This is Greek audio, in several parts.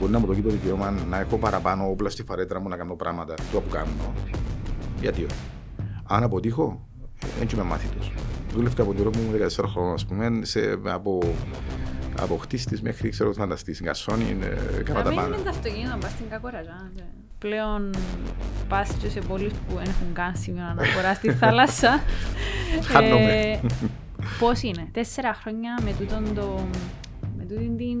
μπορεί να μου δώσει το δικαίωμα να έχω παραπάνω όπλα στη φαρέτρα μου να κάνω πράγματα το που κάνω. Γιατί όχι. Αν αποτύχω, δεν είμαι μάθητος. Δούλευκα από την μου 14 χρόνια, ας πούμε, σε, από από χτίστης μέχρι ξέρω φανταστής. Στην Κασόνη, κατά τα πάντα. είναι το αυτοκίνητο, πας στην Κακοραζά. Πλέον πας και σε πόλεις που δεν έχουν καν σημείο αναφορά στη θάλασσα. Χάνομαι. Ε, πώς είναι, τέσσερα χρόνια με τούτον το, με τούτον την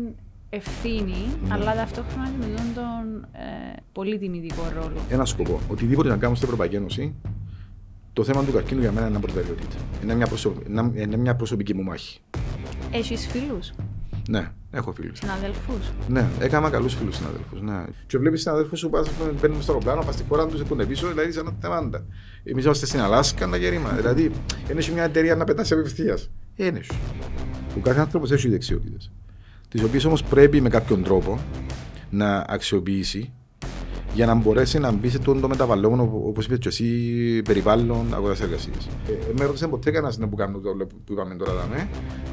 ευθύνη, ναι. αλλά ταυτόχρονα και με τον ε, πολύ τιμητικό ρόλο. Ένα σκοπό. Οτιδήποτε να κάνουμε στην Ευρωπαϊκή Ένωση, το θέμα του καρκίνου για μένα είναι προτεραιότητα. Είναι μια, είναι μια προσωπική μου μάχη. Έχεις φίλους; Ναι, έχω φίλους. Συναδελφούς; Ναι, έκανα καλούς φίλους συναδελφού. Ναι. Και βλέπεις συναδελφού που παίρνουν στο αεροπλάνο, πας στη χώρα τους, έχουν πίσω, δηλαδή σαν θεμάντα. Εμείς είμαστε στην Αλάσκα, να γερήμα. Δηλαδή, είναι μια εταιρεία να πετάσει απευθείας. Είναι. Ο κάθε άνθρωπος έχει δεξιότητες. Τις οποίες όμως πρέπει με κάποιον τρόπο να αξιοποιήσει για να μπορέσει να μπει σε το μεταβαλλόμενο, όπως είπες και εσύ, περιβάλλον αγοράς εργασίας. Ε, με ρωτήσε ποτέ κανένας που κάνω το που είπαμε τώρα, δάμε,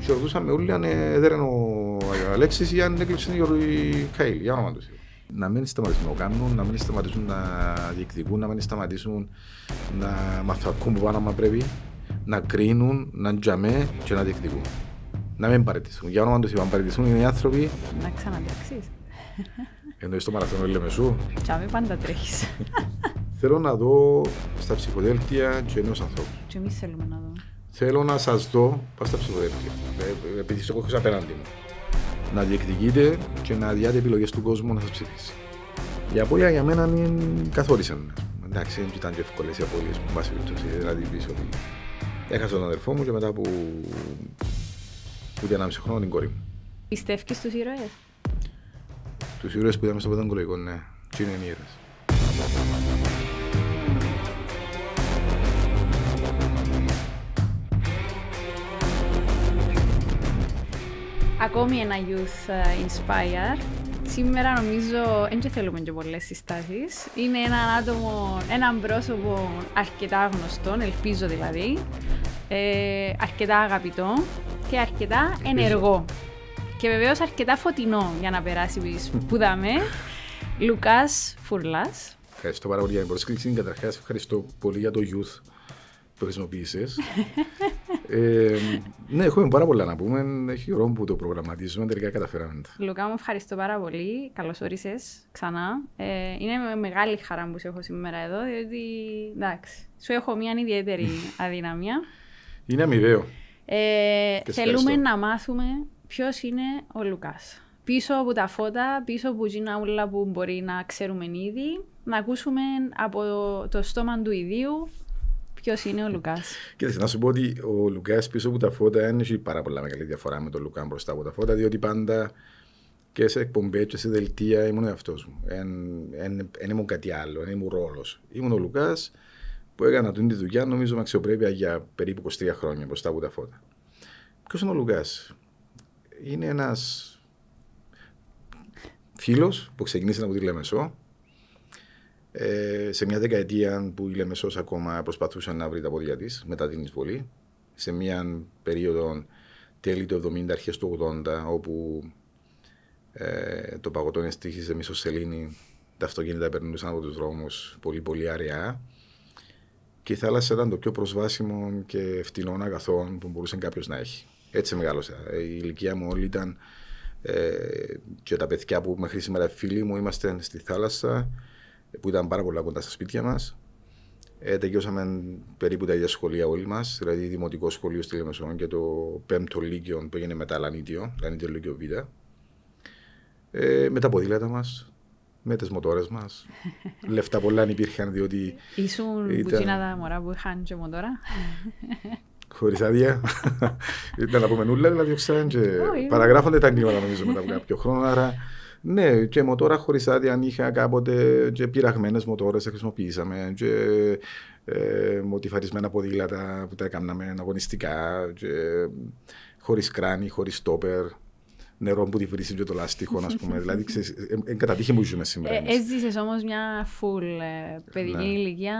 και ρωτούσαμε όλοι αν έδεραν ο Αλέξης ή αν έκλειψε η Καήλ, για όνομα του. Να μην σταματήσουν να κάνουν, να μην σταματήσουν να διεκδικούν, να μην σταματήσουν να μαθακούν που πάνω μα πρέπει, να κρίνουν, να τζαμέ και να διεκδικούν. Να μην παραιτηθούν. Για όνομα του, αν παραιτηθούν είναι οι άνθρωποι. Να ξαναντάξει. Εννοείς το μαραθώνιο Λεμεσού. Τσάμε πάντα τρέχεις. Θέλω να δω στα ψηφοδέλτια και ενός ανθρώπου. Και εμείς θέλουμε να δω. Θέλω να σας δω πάω στα ψηφοδέλτια. Ε, επειδή στο έχω απέναντι μου. Να διεκδικείτε και να διάτε επιλογές του κόσμου να σας ψηφίσει. Η απώλεια για μένα είναι καθόρισαν. Εντάξει, δεν ήταν και εύκολες οι απώλειες που πάση περιπτώσει. Δηλαδή πίσω ότι έχασα τον αδερφό μου και μετά που που ένα μισό χρόνο την κόρη μου. Πιστεύεις στους ήρωες; Τους ήρωες που είδαμε στο πενταγκολικό, ναι. Τι είναι οι ήρωες. Ακόμη ένα Youth ε, Inspire. Σήμερα νομίζω δεν θέλουμε και πολλές συστάσεις. Είναι ένα άτομο, έναν πρόσωπο αρκετά γνωστό, ελπίζω δηλαδή, ε, αρκετά αγαπητό και αρκετά ενεργό. Και βεβαίως αρκετά φωτεινό για να περάσει που δάμε. Λουκάς Φουρλάς. Ευχαριστώ πάρα πολύ για την πρόσκληση. Καταρχάς, ευχαριστώ πολύ για το youth που χρησιμοποίησες. ε, ναι, έχουμε πάρα πολλά να πούμε. Έχει χρόνο που το προγραμματίζουμε. Τελικά καταφέραμε. Λουκά, μου ευχαριστώ πάρα πολύ. Καλώς όρισες ξανά. Ε, είναι με μεγάλη χαρά που σε έχω σήμερα εδώ, διότι εντάξει, σου έχω μια ιδιαίτερη αδυναμία. Είναι αμοιβαίο. Ε, θέλουμε να μάθουμε ποιος είναι ο Λουκάς. Πίσω από τα φώτα, πίσω από την όλα που μπορεί να ξέρουμε ήδη, να ακούσουμε από το στόμα του ιδίου ποιος είναι ο Λουκάς. Κοίταξε, να σου πω ότι ο Λουκάς πίσω από τα φώτα δεν έχει πάρα πολλά μεγάλη διαφορά με τον Λουκά μπροστά από τα φώτα, διότι πάντα και σε εκπομπές και σε δελτία ήμουν ο εαυτός μου. Δεν ήμουν κάτι άλλο, δεν ήμουν ρόλος. Ήμουν ο Λουκάς που έκανα την τη δουλειά, νομίζω με αξιοπρέπεια για περίπου 23 χρόνια μπροστά από τα φώτα. Ποιος είναι ο Λουκά, είναι ένας φίλος που ξεκίνησε από τη Λεμεσό. Ε, σε μια δεκαετία που η Λεμεσός ακόμα προσπαθούσε να βρει τα πόδια της μετά την εισβολή, σε μια περίοδο τέλη του 70, αρχές του 80, όπου ε, το παγωτό εστίχησε μισοσελήνη, τα αυτοκίνητα περνούσαν από τους δρόμους πολύ πολύ αραιά και η θάλασσα ήταν το πιο προσβάσιμο και φτηνό αγαθό που μπορούσε κάποιος να έχει. Έτσι μεγάλωσα. Η ηλικία μου όλη ήταν ε, και τα παιδιά που μέχρι σήμερα φίλοι μου είμαστε στη θάλασσα που ήταν πάρα πολλά κοντά στα σπίτια μας. Ε, τελειώσαμε περίπου τα ίδια σχολεία όλοι μας, δηλαδή δημοτικό σχολείο στη Λεμεσόν και το πέμπτο λύκειο που έγινε μετά Λανίτιο, Λανίτιο Λύκειο Β. Ε, με τα ποδήλατα μας, με τις μοτόρες μας. Λεφτά πολλά αν υπήρχαν, διότι. Ήσουν ήταν... που τα μωρά που είχαν και μοτόρα. Χωρίς άδεια. Ήταν από μενούλα, δηλαδή ξέραν και παραγράφονται τα εγκλήματα νομίζω μετά από κάποιο χρόνο. Άρα, ναι, και μοτόρα χωρίς άδεια αν είχα κάποτε και πειραγμένες μοτόρες χρησιμοποιήσαμε. Και ε, μοτιφαρισμένα ποδήλατα που τα έκαναμε αγωνιστικά. Χωρίς κράνη, χωρίς στόπερ. Νερό που τη βρύσει και το λάστιχο, ας πούμε. δηλαδή, είναι κατά τύχη που ζούμε σήμερα. Ε, έζησες όμως μια φουλ ε, παιδική ναι. ηλικία,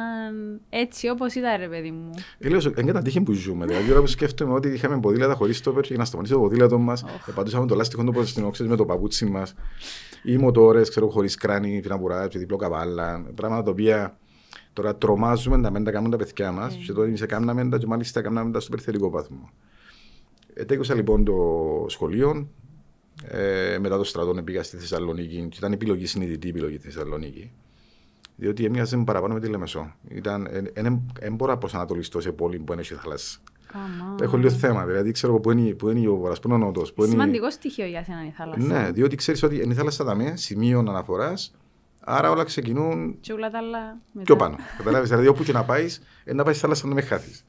έτσι όπως ήταν, ρε παιδί μου. Ε, λέω, είναι κατά τύχη που ζούμε. Δηλαδή, ώρα που σκέφτομαι ότι είχαμε ποδήλατα χωρίς το πέρ και να σταματήσει το ποδήλατο μας, oh. πατούσαμε το λάστιχο του προ την με το παπούτσι μας, ή μοτόρες, ξέρω, χωρίς κράνη, πιναμπουρά, και διπλό καβάλα. Πράγματα τα οποία τώρα τρομάζουμε να μην τα κάνουν τα παιδιά μας, mm. και τότε εμεί έκαναμε τα και μάλιστα έκαναμε τα στο περιθερικό πάθμο. Ετέκωσα λοιπόν το σχολείο, ε, μετά το στρατό πήγα στη Θεσσαλονίκη και ήταν επιλογή συνειδητή επιλογή στη Θεσσαλονίκη. Διότι έμοιαζε παραπάνω με τη Λεμεσό. Δεν μπορώ να προσανατολιστώ σε πόλη που έχει θάλασσα. Έχω λίγο θέμα. Δηλαδή, ξέρω που είναι, που είναι ο βορρά, που είναι ο νότος. Σημαντικό στοιχείο για σένα η θάλασσα. Ναι, διότι ξέρεις ότι είναι η θάλασσα τα σημείο αναφοράς. Άρα όλα ξεκινούν. Και όλα τα άλλα. Πιο πάνω. Καταλάβεις. δηλαδή, όπου και να πάεις, να πάεις στη θάλασσα να με χάθεις.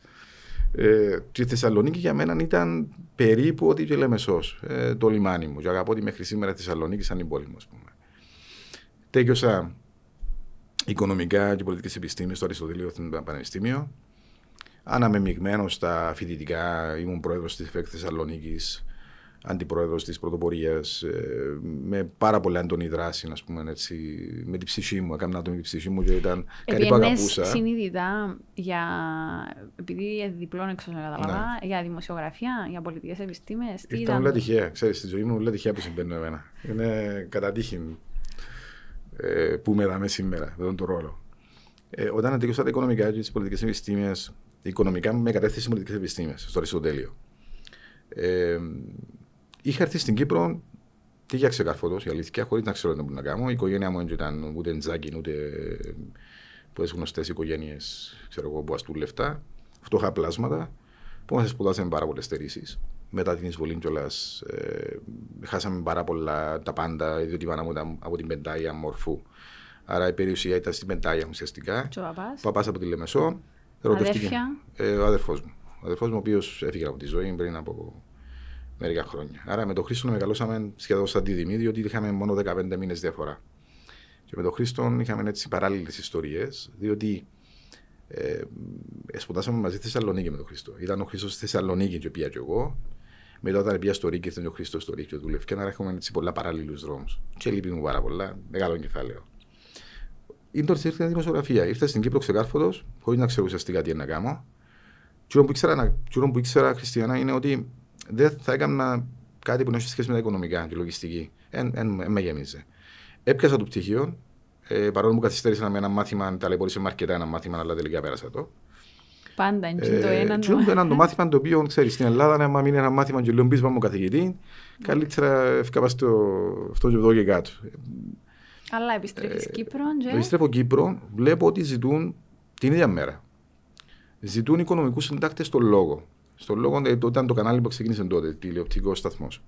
Ε, και η Θεσσαλονίκη για μένα ήταν περίπου ότι και Λεμεσό, ε, το λιμάνι μου. Και αγαπώ ότι μέχρι σήμερα η Θεσσαλονίκη σαν την πόλη μου, ας πούμε. Τέκειωσα οικονομικά και πολιτικές επιστήμες στο Αριστοτέλειο στην Πανεπιστήμιο. Αναμεμειγμένο στα φοιτητικά, ήμουν πρόεδρος της ΕΦΕΚ Θεσσαλονίκης αντιπρόεδρος της πρωτοπορίας, ε, με πάρα πολύ έντονη δράση, ας πούμε, έτσι, με την ψυχή μου. Έκανα το με την ψυχή μου και ήταν κάτι που αγαπούσα. συνειδητά για. Επειδή διπλών έξω να καταλαβα, ναι. για δημοσιογραφία, για πολιτικές επιστήμες. Ήταν όλα τυχαία. Ξέρεις, στη ζωή μου όλα τυχαία που συμβαίνουν εμένα. Είναι κατά τύχη ε, που με δάμε σήμερα, με τον το ρόλο. Ε, όταν αντίκουσα τα οικονομικά και τις πολιτικές επιστήμες, οικονομικά με κατεύθυνση πολιτικές επιστήμες στο Αριστοτέλειο. Ε, Είχα έρθει στην Κύπρο τι για ξεκαρφωτό, η αλήθεια, χωρίς να ξέρω τι να κάνω. Η οικογένειά μου δεν ήταν ούτε τζάκι, ούτε πολλέ γνωστές οικογένειες που αστούν λεφτά. Φτωχά πλάσματα που μας σπουδάσαμε πάρα πολλές στερήσεις. Μετά την εισβολή κιόλας, ε, χάσαμε πάρα πολλά τα πάντα, διότι είπαμε από, από την πεντάγια μορφού. Άρα η περιουσία ήταν στην πεντάγια ουσιαστικά. Ο παπάς; Από τη Λεμεσό. Αδέρφια; Ε, ο αδερφός μου. Ο αδερφός μου, ο οποίος έφυγε από τη ζωή πριν από μερικά χρόνια. Άρα με τον Χρήστο μεγαλώσαμε σχεδόν σαν τη Δημή, διότι είχαμε μόνο 15 μήνες διαφορά. Και με τον Χρήστο είχαμε έτσι παράλληλες ιστορίες, διότι ε, σπουδάσαμε μαζί στη Θεσσαλονίκη με τον Χρήστο. Ήταν ο Χρήστος στη Θεσσαλονίκη και πια και εγώ. Μετά όταν πήγα στο Ρίκη, ήταν ο Χρήστος στο Ρίκη και δούλευε. Και να έχουμε έτσι πολλά παράλληλους δρόμους. Και λείπει μου πάρα πολλά. Μεγάλο κεφάλαιο. Ήρθα στην δημοσιογραφία. Ήρθα στην Κύπρο ξεκάρφωτος, χωρίς να ξέρω ουσιαστικά τι να κάνω. Και που ήξερα, που ήξερα Χριστιανά, είναι ότι δεν θα έκανα κάτι που να έχει σχέση με τα οικονομικά και λογιστική. Δεν με γέμιζε. Έπιασα το πτυχίο, ε, παρόλο που καθυστέρησα με ένα μάθημα, ταλαιπωρήσε με αρκετά ένα μάθημα, αλλά τελικά πέρασα το. Πάντα είναι ε, το ένα. Το ένα το μάθημα το οποίο ξέρεις στην Ελλάδα, αν μείνει ένα μάθημα και λέω μπεις μου καθηγητή, καλύτερα ευκαπά στο αυτό και εδώ και κάτω. Αλλά επιστρέφεις ε, Κύπρο. Και... Επιστρέφω Κύπρο, βλέπω ότι ζητούν την ίδια μέρα. Ζητούν οικονομικούς συντάκτες στον λόγο. Στο λόγο ήταν το κανάλι που ξεκίνησε τότε, τηλεοπτικός σταθμός.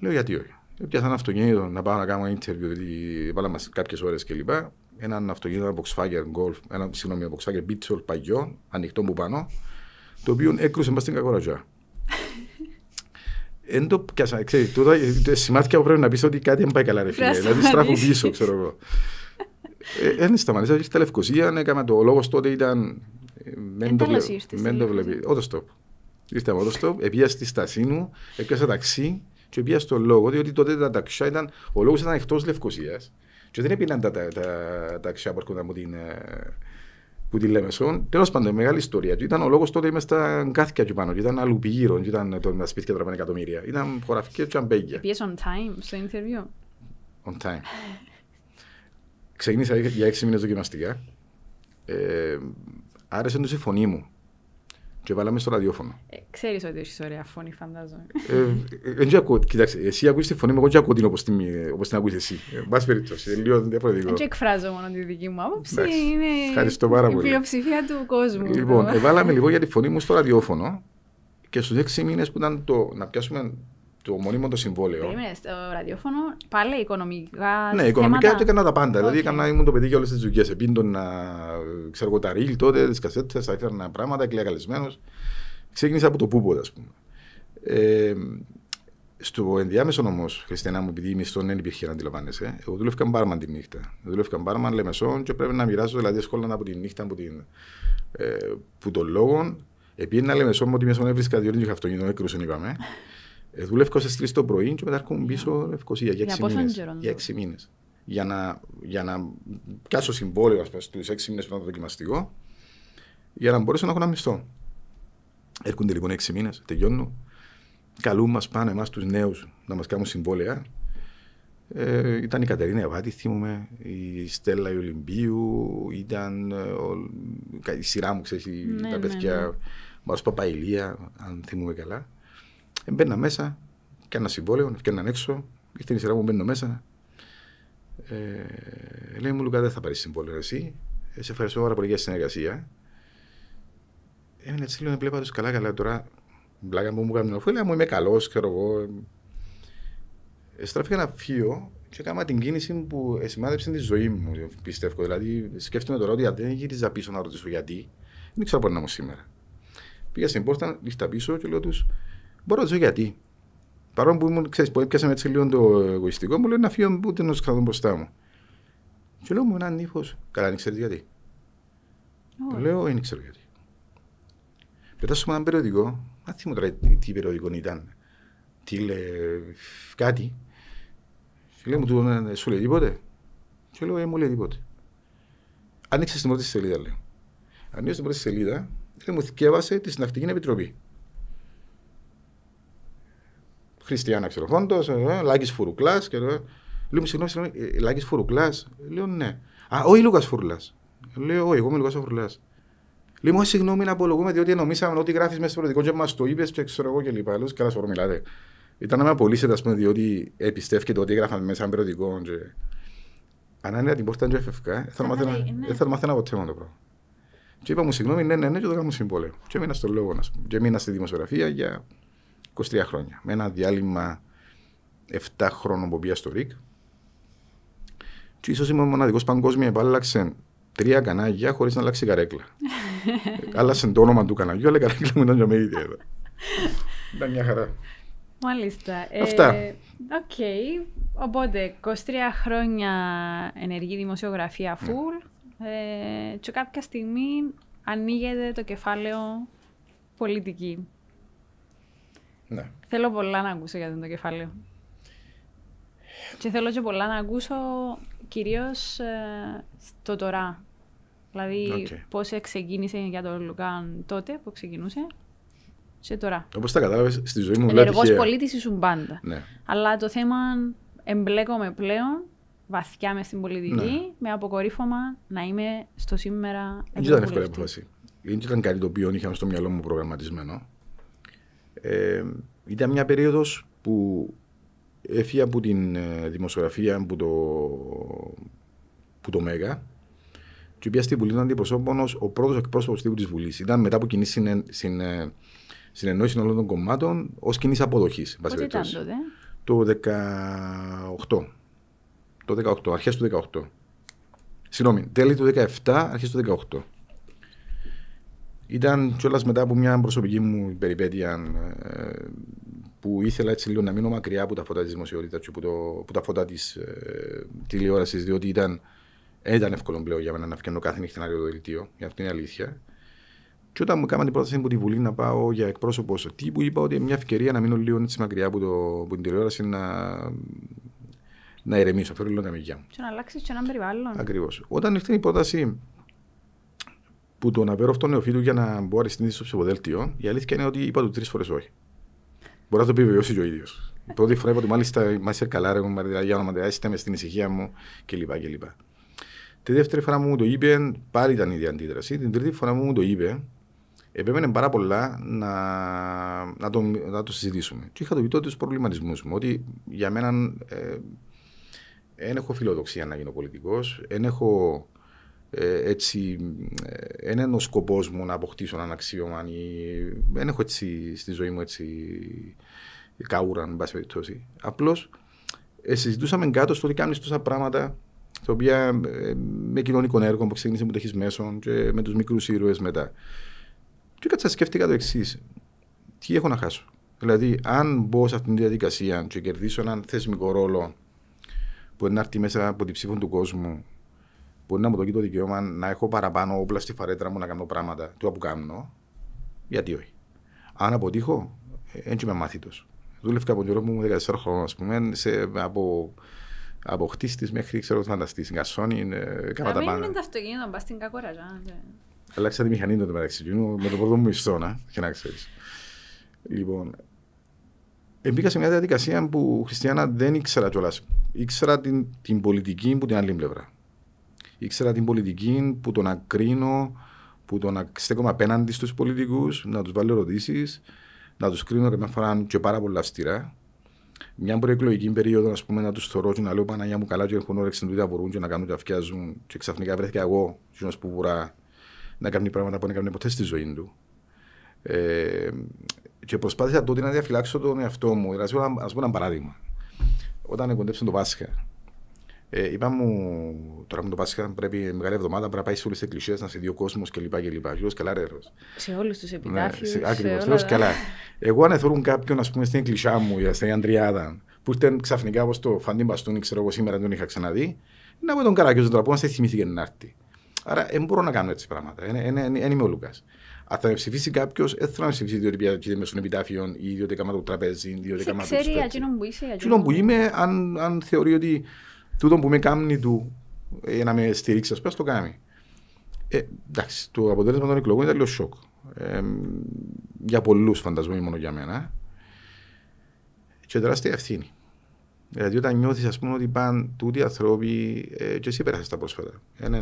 Λέω γιατί όχι. Πιάσα ένα αυτοκίνητο να πάω να κάνω ένα interview, γιατί βάλαμε κάποιες ώρες κλπ. Έναν αυτοκίνητο Volkswagen Golf, ένα συγγνώμη, Volkswagen Beetle παγιό, ανοιχτό που πάνω, το οποίο έκρουσε μα στην κακοραζιά. Εν το πιάσα, ξέρεις, τούτα σημάδια που πρέπει να πεις ότι κάτι δεν πάει καλά ρε φίλε, δηλαδή στράφω πίσω, ξέρω εγώ. Δεν ε, σταματήσα, ήρθε Λευκοσία, έκαμε το λόγος τότε ήταν δεν το βλέπει. Ότο Ήρθε από το επία στη Στασίνου, έπιασα ταξί και έπια στο λόγο, διότι τότε τα ταξιά ήταν, ο λόγος ήταν εκτός Λευκοσίας και δεν έπιναν τα, τα, τα ταξιά που έρχονταν από την, ε, που τη Λέμεσον. Τέλος πάντων, μεγάλη ιστορία. Και ήταν ο λόγος τότε είμαστε στα γκάθηκια και πάνω, και ήταν αλλού πηγύρω, και ήταν το, τα σπίτια τραπέζια εκατομμύρια. Ήταν χωραφικές και αμπέγια. Πήγες on time στο interview. On time. Ξεκίνησα για έξι μήνες δοκιμαστικά. Ε, άρεσε του η φωνή μου. Και βάλαμε στο ραδιόφωνο. Ε, Ξέρεις ότι έχεις ωραία φωνή, φαντάζομαι. Ε, ε, ακούω, κοιτάξτε, εσύ ακούει τη φωνή μου, εγώ δεν ακούω την όπως την, όπως την ακούεις εσύ. Εν πάση περιπτώσει, είναι λίγο διαφορετικό. Δεν εκφράζω μόνο τη δική μου άποψη. Είναι Ευχαριστώ πάρα πολύ. Η πλειοψηφία του κόσμου. Λοιπόν, ε, βάλαμε λίγο για τη φωνή μου στο ραδιόφωνο και στους έξι μήνες που ήταν το να πιάσουμε το μονίμο το συμβόλαιο. Περίμενε, στο ραδιόφωνο πάλι οικονομικά. Ναι, οικονομικά έκανα τα πάντα. Okay. Δηλαδή έκανα, ήμουν το παιδί για όλες τις δουλειές. Επίντονα, ξέρω εγώ, τα ρίλ τότε, τις κασέτες, έφερνα πράγματα, καλεσμένος. Ξεκίνησα από το πούπο, ας πούμε. Ε, στο ενδιάμεσο όμως, Χριστιανά μου, επειδή μισθό δεν υπήρχε να αντιλαμβάνεσαι, εγώ δούλευκα μπάρμαν τη νύχτα. Δούλευκα μπάρμαν λεμεσόν και πρέπει να μοιράζω δηλαδή σχόλια από τη νύχτα από την, ε, που των λόγων. Επειδή να λέμε σώμα ότι μέσα έβρισκα διότι είχα αυτοκίνητο, έκρουσαν είπαμε. Ε, δούλευκα στις 3 το πρωί και μετά έρχομαι πίσω Λευκοσία για Για 6 πόσο μήνες. καιρό, Για 6 μήνες. Για να, για να πιάσω συμβόλαιο ας πούμε, στους 6 μήνες που ήταν το δοκιμαστικό για να μπορέσω να έχω ένα μισθό. Έρχονται λοιπόν 6 μήνες, τελειώνουν. Καλούν μας πάνε εμάς τους νέους να μας κάνουν συμβόλαια. Ε, ήταν η Κατερίνα Ευάτη, θυμούμαι, η Στέλλα η Ολυμπίου, ήταν ε, ο- η σειρά μου, ξέρεις, η- Ναι, τα ναι, παιδιά, ναι. Μαρος Παπαηλία, αν θυμούμε καλά. Ε, μπαίνα μέσα, κάνα συμβόλαιο, έφτιαναν έξω, ήρθε η σειρά μου, μπαίνω μέσα. Ε, λέει μου, Λουκά, δεν θα πάρεις συμβόλαιο εσύ. Ε, σε ευχαριστώ πάρα πολύ για τη συνεργασία. Έμεινε έτσι λίγο, βλέπα τους καλά καλά τώρα. Μπλάκα που μου έκανε ο μου είμαι καλός, ξέρω εγώ. Ε, στράφηκα να φύγω και έκανα την κίνηση που σημάδεψε τη ζωή μου, πιστεύω. Δηλαδή, σκέφτομαι τώρα ότι αν δεν γύριζα πίσω να ρωτήσω γιατί, δεν ξέρω πού να είμαι σήμερα. Πήγα στην πόρτα, ήρθα πίσω και λέω τους, μπορώ να ρωτήσω γιατί. Παρόλο που ήμουν, ξέρεις, που έπιασαμε έτσι λίγο το εγωιστικό, μου λέει να φύγω ούτε να σου κρατώ μπροστά μου. Και λέω μου έναν ύφο, καλά, δεν ξέρεις γιατί. Ω, Λέω, δεν ξέρω γιατί. Πετάσουμε έναν περιοδικό, δεν θυμώ τώρα τι, τι περιοδικό ήταν. Τι λέει, κάτι. Και λέει μου, του, «Ε, σου λέει τίποτε. Και λέω, ε, μου λέει τίποτε. Άνοιξε στην πρώτη σελίδα, λέω. Ανοίξε στην πρώτη σελίδα, και μου θυκεύασε τη Συντακτική Επιτροπή. Χριστιανά Ξεροφόντο, ε, Λάκης Φουρουκλάς. Και, ε, λέω μου, συγγνώμη, συγγνώμη, ε, Λάκης Φουρουκλάς. Λέω ναι. Α, όχι Λούκας Φουρλάς. Λέω, όχι, εγώ είμαι Λούκας Φουρλάς. Λέω, μου, συγγνώμη να απολογούμε, διότι νομίσαμε ότι γράφεις μέσα στο περιοδικό και μας το είπες και ξέρω εγώ και λοιπά. Λέω, καλά, σωρό μιλάτε. Ήταν να με απολύσετε, ας πούμε, διότι επιστεύκεται ότι έγραφαν μέσα ένα περιοδικό. Και... Αν άνοιξα την πόρτα και έφευκα, δεν θα Θα μάθαινα- λέει, ναι. δεν θα μάθαινα ποτέ μόνο το πράγμα. Και είπα μου, συγγνώμη, ναι, ναι, ναι, και το κάνω συμβόλαιο. Και έμεινα στο λόγο, ας πούμε. Και έμεινα στη δημοσιογραφία για 23 χρόνια. Με ένα διάλειμμα 7 χρόνων που πήγα στο ΡΙΚ. Και ίσως είμαι ο μοναδικός παγκόσμια που άλλαξε τρία κανάλια χωρίς να αλλάξει η καρέκλα. Άλλασε το όνομα του καναλιού, αλλά η καρέκλα μου ήταν για μερίδι εδώ. Ήταν μια χαρά. Μάλιστα. Αυτά. Ε, Οκ. Οπότε, 23 χρόνια ενεργή δημοσιογραφία Ναι. full. Ε, και κάποια στιγμή ανοίγεται το κεφάλαιο πολιτική. Ναι. Θέλω πολλά να ακούσω για το κεφάλαιο. Και θέλω και πολλά να ακούσω κυρίως ε, στο τώρα. Δηλαδή, Οκ. πώς ξεκίνησε για τον Λουκάν τότε, που ξεκινούσε, και τώρα. Όπως τα κατάλαβες, στη ζωή μου Ενεργός τυχαία. πολίτης ήσουν πάντα. Ναι. Αλλά το θέμα εμπλέκομαι πλέον βαθιά μες στην πολιτική, Ναι. με αποκορύφωμα να είμαι στο σήμερα Δεν ήταν εύκολη ευρωβουλευτής. απόφαση. Δεν ήταν κάτι το οποίο είχαμε στο μυαλό μου προγραμματισμένο. Ε, ήταν μια περίοδος που έφυγα από την ε, δημοσιογραφία που το, που το Μέγα και πήγα στη Βουλή των Αντιπροσώπων ως ο πρώτος εκπρόσωπος τύπου της Βουλής. Ήταν μετά από κοινή συνε, συνε, συνεννόηση όλων των κομμάτων ως κοινής αποδοχής. Πότε ήταν τότε; Το 18. Το 18, αρχές του 18. Συγγνώμη, τέλη του 17, αρχές του 18. Ήταν κιόλας μετά από μια προσωπική μου περιπέτεια ε, που ήθελα έτσι λίγο να μείνω μακριά από τα φώτα της δημοσιότητας και από, το, από τα φώτα της ε, τηλεόρασης, διότι ήταν, δεν ήταν εύκολο πλέον για μένα να φτιάχνω κάθε νύχτα ένα δελτίο, για αυτή είναι η αλήθεια. Και όταν μου έκαναν την πρόταση από τη Βουλή να πάω για εκπρόσωπος τύπου, είπα ότι είναι μια ευκαιρία να μείνω λίγο έτσι μακριά από, το, από την τηλεόραση να, να ηρεμήσω. Φέρω λίγο τα μυγιά μου. Και να αλλάξεις και έναν περιβάλλον. Ακριβώς. Όταν ήρθε η πρόταση που το να φέρω αυτόν τον νεοφύτου για να μπω αριστείδης στο ψηφοδέλτιο, η αλήθεια είναι ότι είπα του τρεις φορές όχι. Μπορεί να το επιβεβαιώσει και ο ίδιος. Η πρώτη φορά είπα ότι μάλιστα είμαστε καλά, ρε Μαριδά, για όνομα είστε μες στην ησυχία μου κλπ. κλπ. Τη δεύτερη φορά μου το είπε, πάλι ήταν η ίδια αντίδραση. Την τρίτη φορά μου το είπε, επέμενε πάρα πολλά να, να, το, να το συζητήσουμε. Και είχα το πει τότε του προβληματισμούς μου, ότι για μένα ε, δεν έχω φιλοδοξία να γίνω πολιτικός, δεν έχω ε, έτσι, ε, δεν είναι ο σκοπός μου να αποκτήσω έναν αξίωμα ή δεν έχω έτσι στη ζωή μου έτσι καούρα, εν πάση περιπτώσει. Απλώς ε, συζητούσαμε κάτω στο ότι κάνεις τόσα πράγματα τα οποία ε, με κοινωνικό έργο που ξεκίνησε με το έχεις μέσον και με τους μικρούς ήρωες μετά. Και κάτσα σκέφτηκα το εξής. Τι έχω να χάσω; Δηλαδή, αν μπω σε αυτήν τη διαδικασία και κερδίσω έναν θεσμικό ρόλο που είναι να έρθει μέσα από την ψήφο του κόσμου, που είναι να μου δώσει το δικαίωμα να έχω παραπάνω όπλα στη φαρέτρα μου να κάνω πράγματα του που κάνω, γιατί όχι. Αν αποτύχω, έτσι είμαι μάθητος. Δούλευκα από καιρό μου 14 χρόνια, ας πούμε, σε, από, από χτίστης μέχρι ξέρω φανταστής. Στην Κασόνη, ε, κάμα τα πάντα. είναι το αυτοκίνητο, πα στην κακοραζά. Αλλάξα τη μηχανή του μεταξύ με το πρώτο μου μισθό, να, και να ξέρεις. Λοιπόν, μπήκα σε μια διαδικασία που Χριστιανά δεν ήξερα κιόλας. Ήξερα την, την πολιτική που την άλλη πλευρά. Ήξερα την πολιτική που τον ακρίνω, που τον στέκομαι απέναντι στους πολιτικούς, να τους βάλω ερωτήσεις, να τους κρίνω καμιά φορά και πάρα πολλά αυστηρά. Μια προεκλογική περίοδο, ας πούμε, να τους θωρώ και να λέω Παναγία μου καλά, και έχουν όρεξη να μπορούν και να κάνουν και αυκιάζουν. Και ξαφνικά βρέθηκα εγώ, που βουρά, να κάνει πράγματα που δεν έκανε ποτέ στη ζωή του. Ε, και προσπάθησα τότε να διαφυλάξω τον εαυτό μου. Δηλαδή, ας πούμε ένα παράδειγμα. Όταν κοντέψαν το Πάσχα, ε, είπα μου τώρα με το Πάσχα πρέπει μεγάλη εβδομάδα πρέπει να πάει σε όλες τις εκκλησίες να σε δει ο κόσμος κλπ. κλπ. Λέω καλά, ρε. Σε όλους τους επιτάφιους. Ναι, Ακριβώς. Λέω καλά. Εγώ αν θεωρούν κάποιον ας πούμε, στην εκκλησιά μου ή στην Αντριάδα που ήταν ξαφνικά όπως το φαντή μπαστούνι, ξέρω εγώ σήμερα δεν τον είχα ξαναδεί, να πω τον καράκιο του να σε θυμήθηκε να έρθει. Άρα δεν μπορώ να κάνω έτσι πράγματα. Δεν είμαι ο Λουκά. Αν θα με ψηφίσει κάποιος, δεν θα με ψηφίσει διότι πήγα με στον επιτάφιο ή διότι έκανα το τραπέζι, διότι έκανα το Ξέρει για που είσαι. Για που είμαι, αν, αν θεωρεί ότι τούτο που με κάνει του για να με στηρίξει, ας πούμε, το κάνει. Ε, εντάξει, το αποτέλεσμα των εκλογών ήταν λίγο σοκ. Ε, για πολλούς φαντασμού, μόνο για μένα. Και τεράστια ευθύνη. Δηλαδή, όταν νιώθεις, ας πούμε, ότι πάνε τούτοι οι άνθρωποι, ε, και εσύ πέρασε τα πρόσφατα. Ε,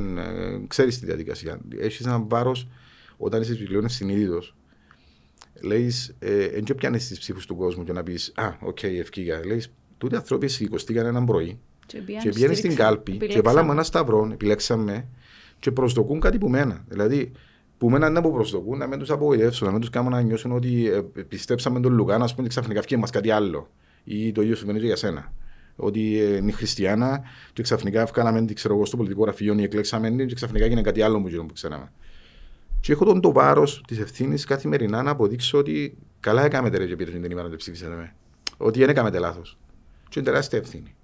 ξέρεις τη διαδικασία. Έχεις ένα βάρος όταν είσαι πλέον συνείδητο, λέει, δεν ε, πιάνεις τις ψήφους του κόσμου και να πεις Α, OK, okay, εφκήκα. Λέει, τούτοι άνθρωποι σηκωστήκαν έναν πρωί και πήγαν στην κάλπη και βάλαμε ένα σταυρό, επιλέξαμε και προσδοκούν κάτι που μένα. Δηλαδή, που μένα είναι που προσδοκούν, να μην τους απογοητεύσουν, να μην τους κάνουν να νιώσουν ότι ε, πιστέψαμε τον Λουκά, να πούμε ξαφνικά φτιάχνει μας κάτι άλλο. Ή το ίδιο συμβαίνει για σένα. Ότι ε, είναι η Χριστιάνα και ξαφνικά βγάλαμε την ξέρω εγώ στο πολιτικό γραφείο ή εκλέξαμε και ξαφνικά έγινε κάτι άλλο που ξέραμε. Και έχω τον το βάρος της ευθύνης καθημερινά να αποδείξω ότι καλά έκαμε τερέ και πήρε την ημέρα που ψήφισατε Ότι δεν έκαμε λάθος. Και είναι τεράστια ευθύνη.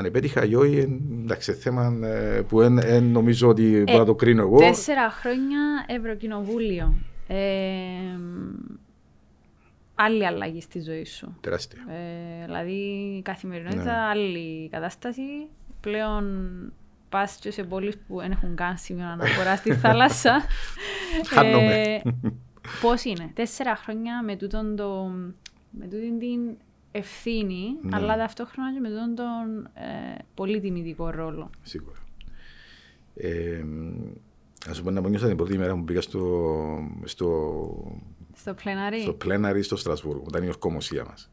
Αν επέτυχα ή όχι, εντάξει, θέμα ε, που εν, εν νομίζω ότι ε, μπορώ να το κρίνω εγώ. Τέσσερα χρόνια Ευρωκοινοβούλιο. Ε, άλλη αλλαγή στη ζωή σου. Τεράστια. Ε, δηλαδή, καθημερινότητα, ναι. άλλη κατάσταση. Πλέον πας και σε πόλεις που δεν έχουν καν σημείο αναφορά στη θάλασσα. Χάνομαι. Πώς είναι, τέσσερα χρόνια με τούτον το. Με τούτην την ευθύνη, ναι. αλλά ταυτόχρονα και με τον, τον ε, πολύ τιμητικό ρόλο. Σίγουρα. Ε, Α σου πω να νιώσα την πρώτη μέρα που πήγα στο. στο στο πλέναρι. Στο πλέναρι στο Στρασβούργο, ήταν η ορκομοσία μας.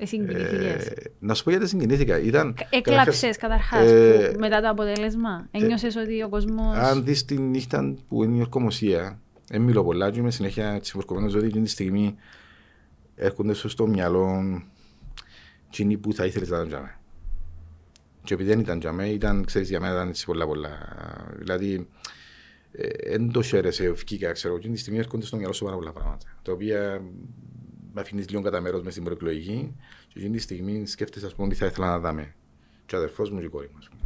Ε, να σου πω γιατί συγκινήθηκα. Ήταν, Έκλαψε καταρχάς ε, μετά το αποτέλεσμα. Ε, Ένιωσες ότι ο κόσμο. Αν δεις τη νύχτα που είναι η ορκομοσία, δεν μιλώ πολλά, και είμαι συνέχεια τσιφορκωμένο ότι εκείνη τη στιγμή έρχονται στο μυαλό εκείνοι που θα ήθελες να ήταν τζαμέ. Και επειδή δεν ήταν τζαμέ, ήταν, ξέρεις, για μένα ήταν έτσι πολλά πολλά. Δηλαδή, δεν ε, το χαίρεσαι, ευκήκα, ξέρω, εκείνη τη στιγμή έρχονται στο μυαλό σου πάρα πολλά πράγματα. Τα οποία με αφήνεις λίγο κατά μέρος μες στην προεκλογική και εκείνη τη στιγμή σκέφτεσαι, ας πούμε, ότι θα ήθελα να δάμε. Και ο αδερφός μου και η κόρη μου, ας πούμε.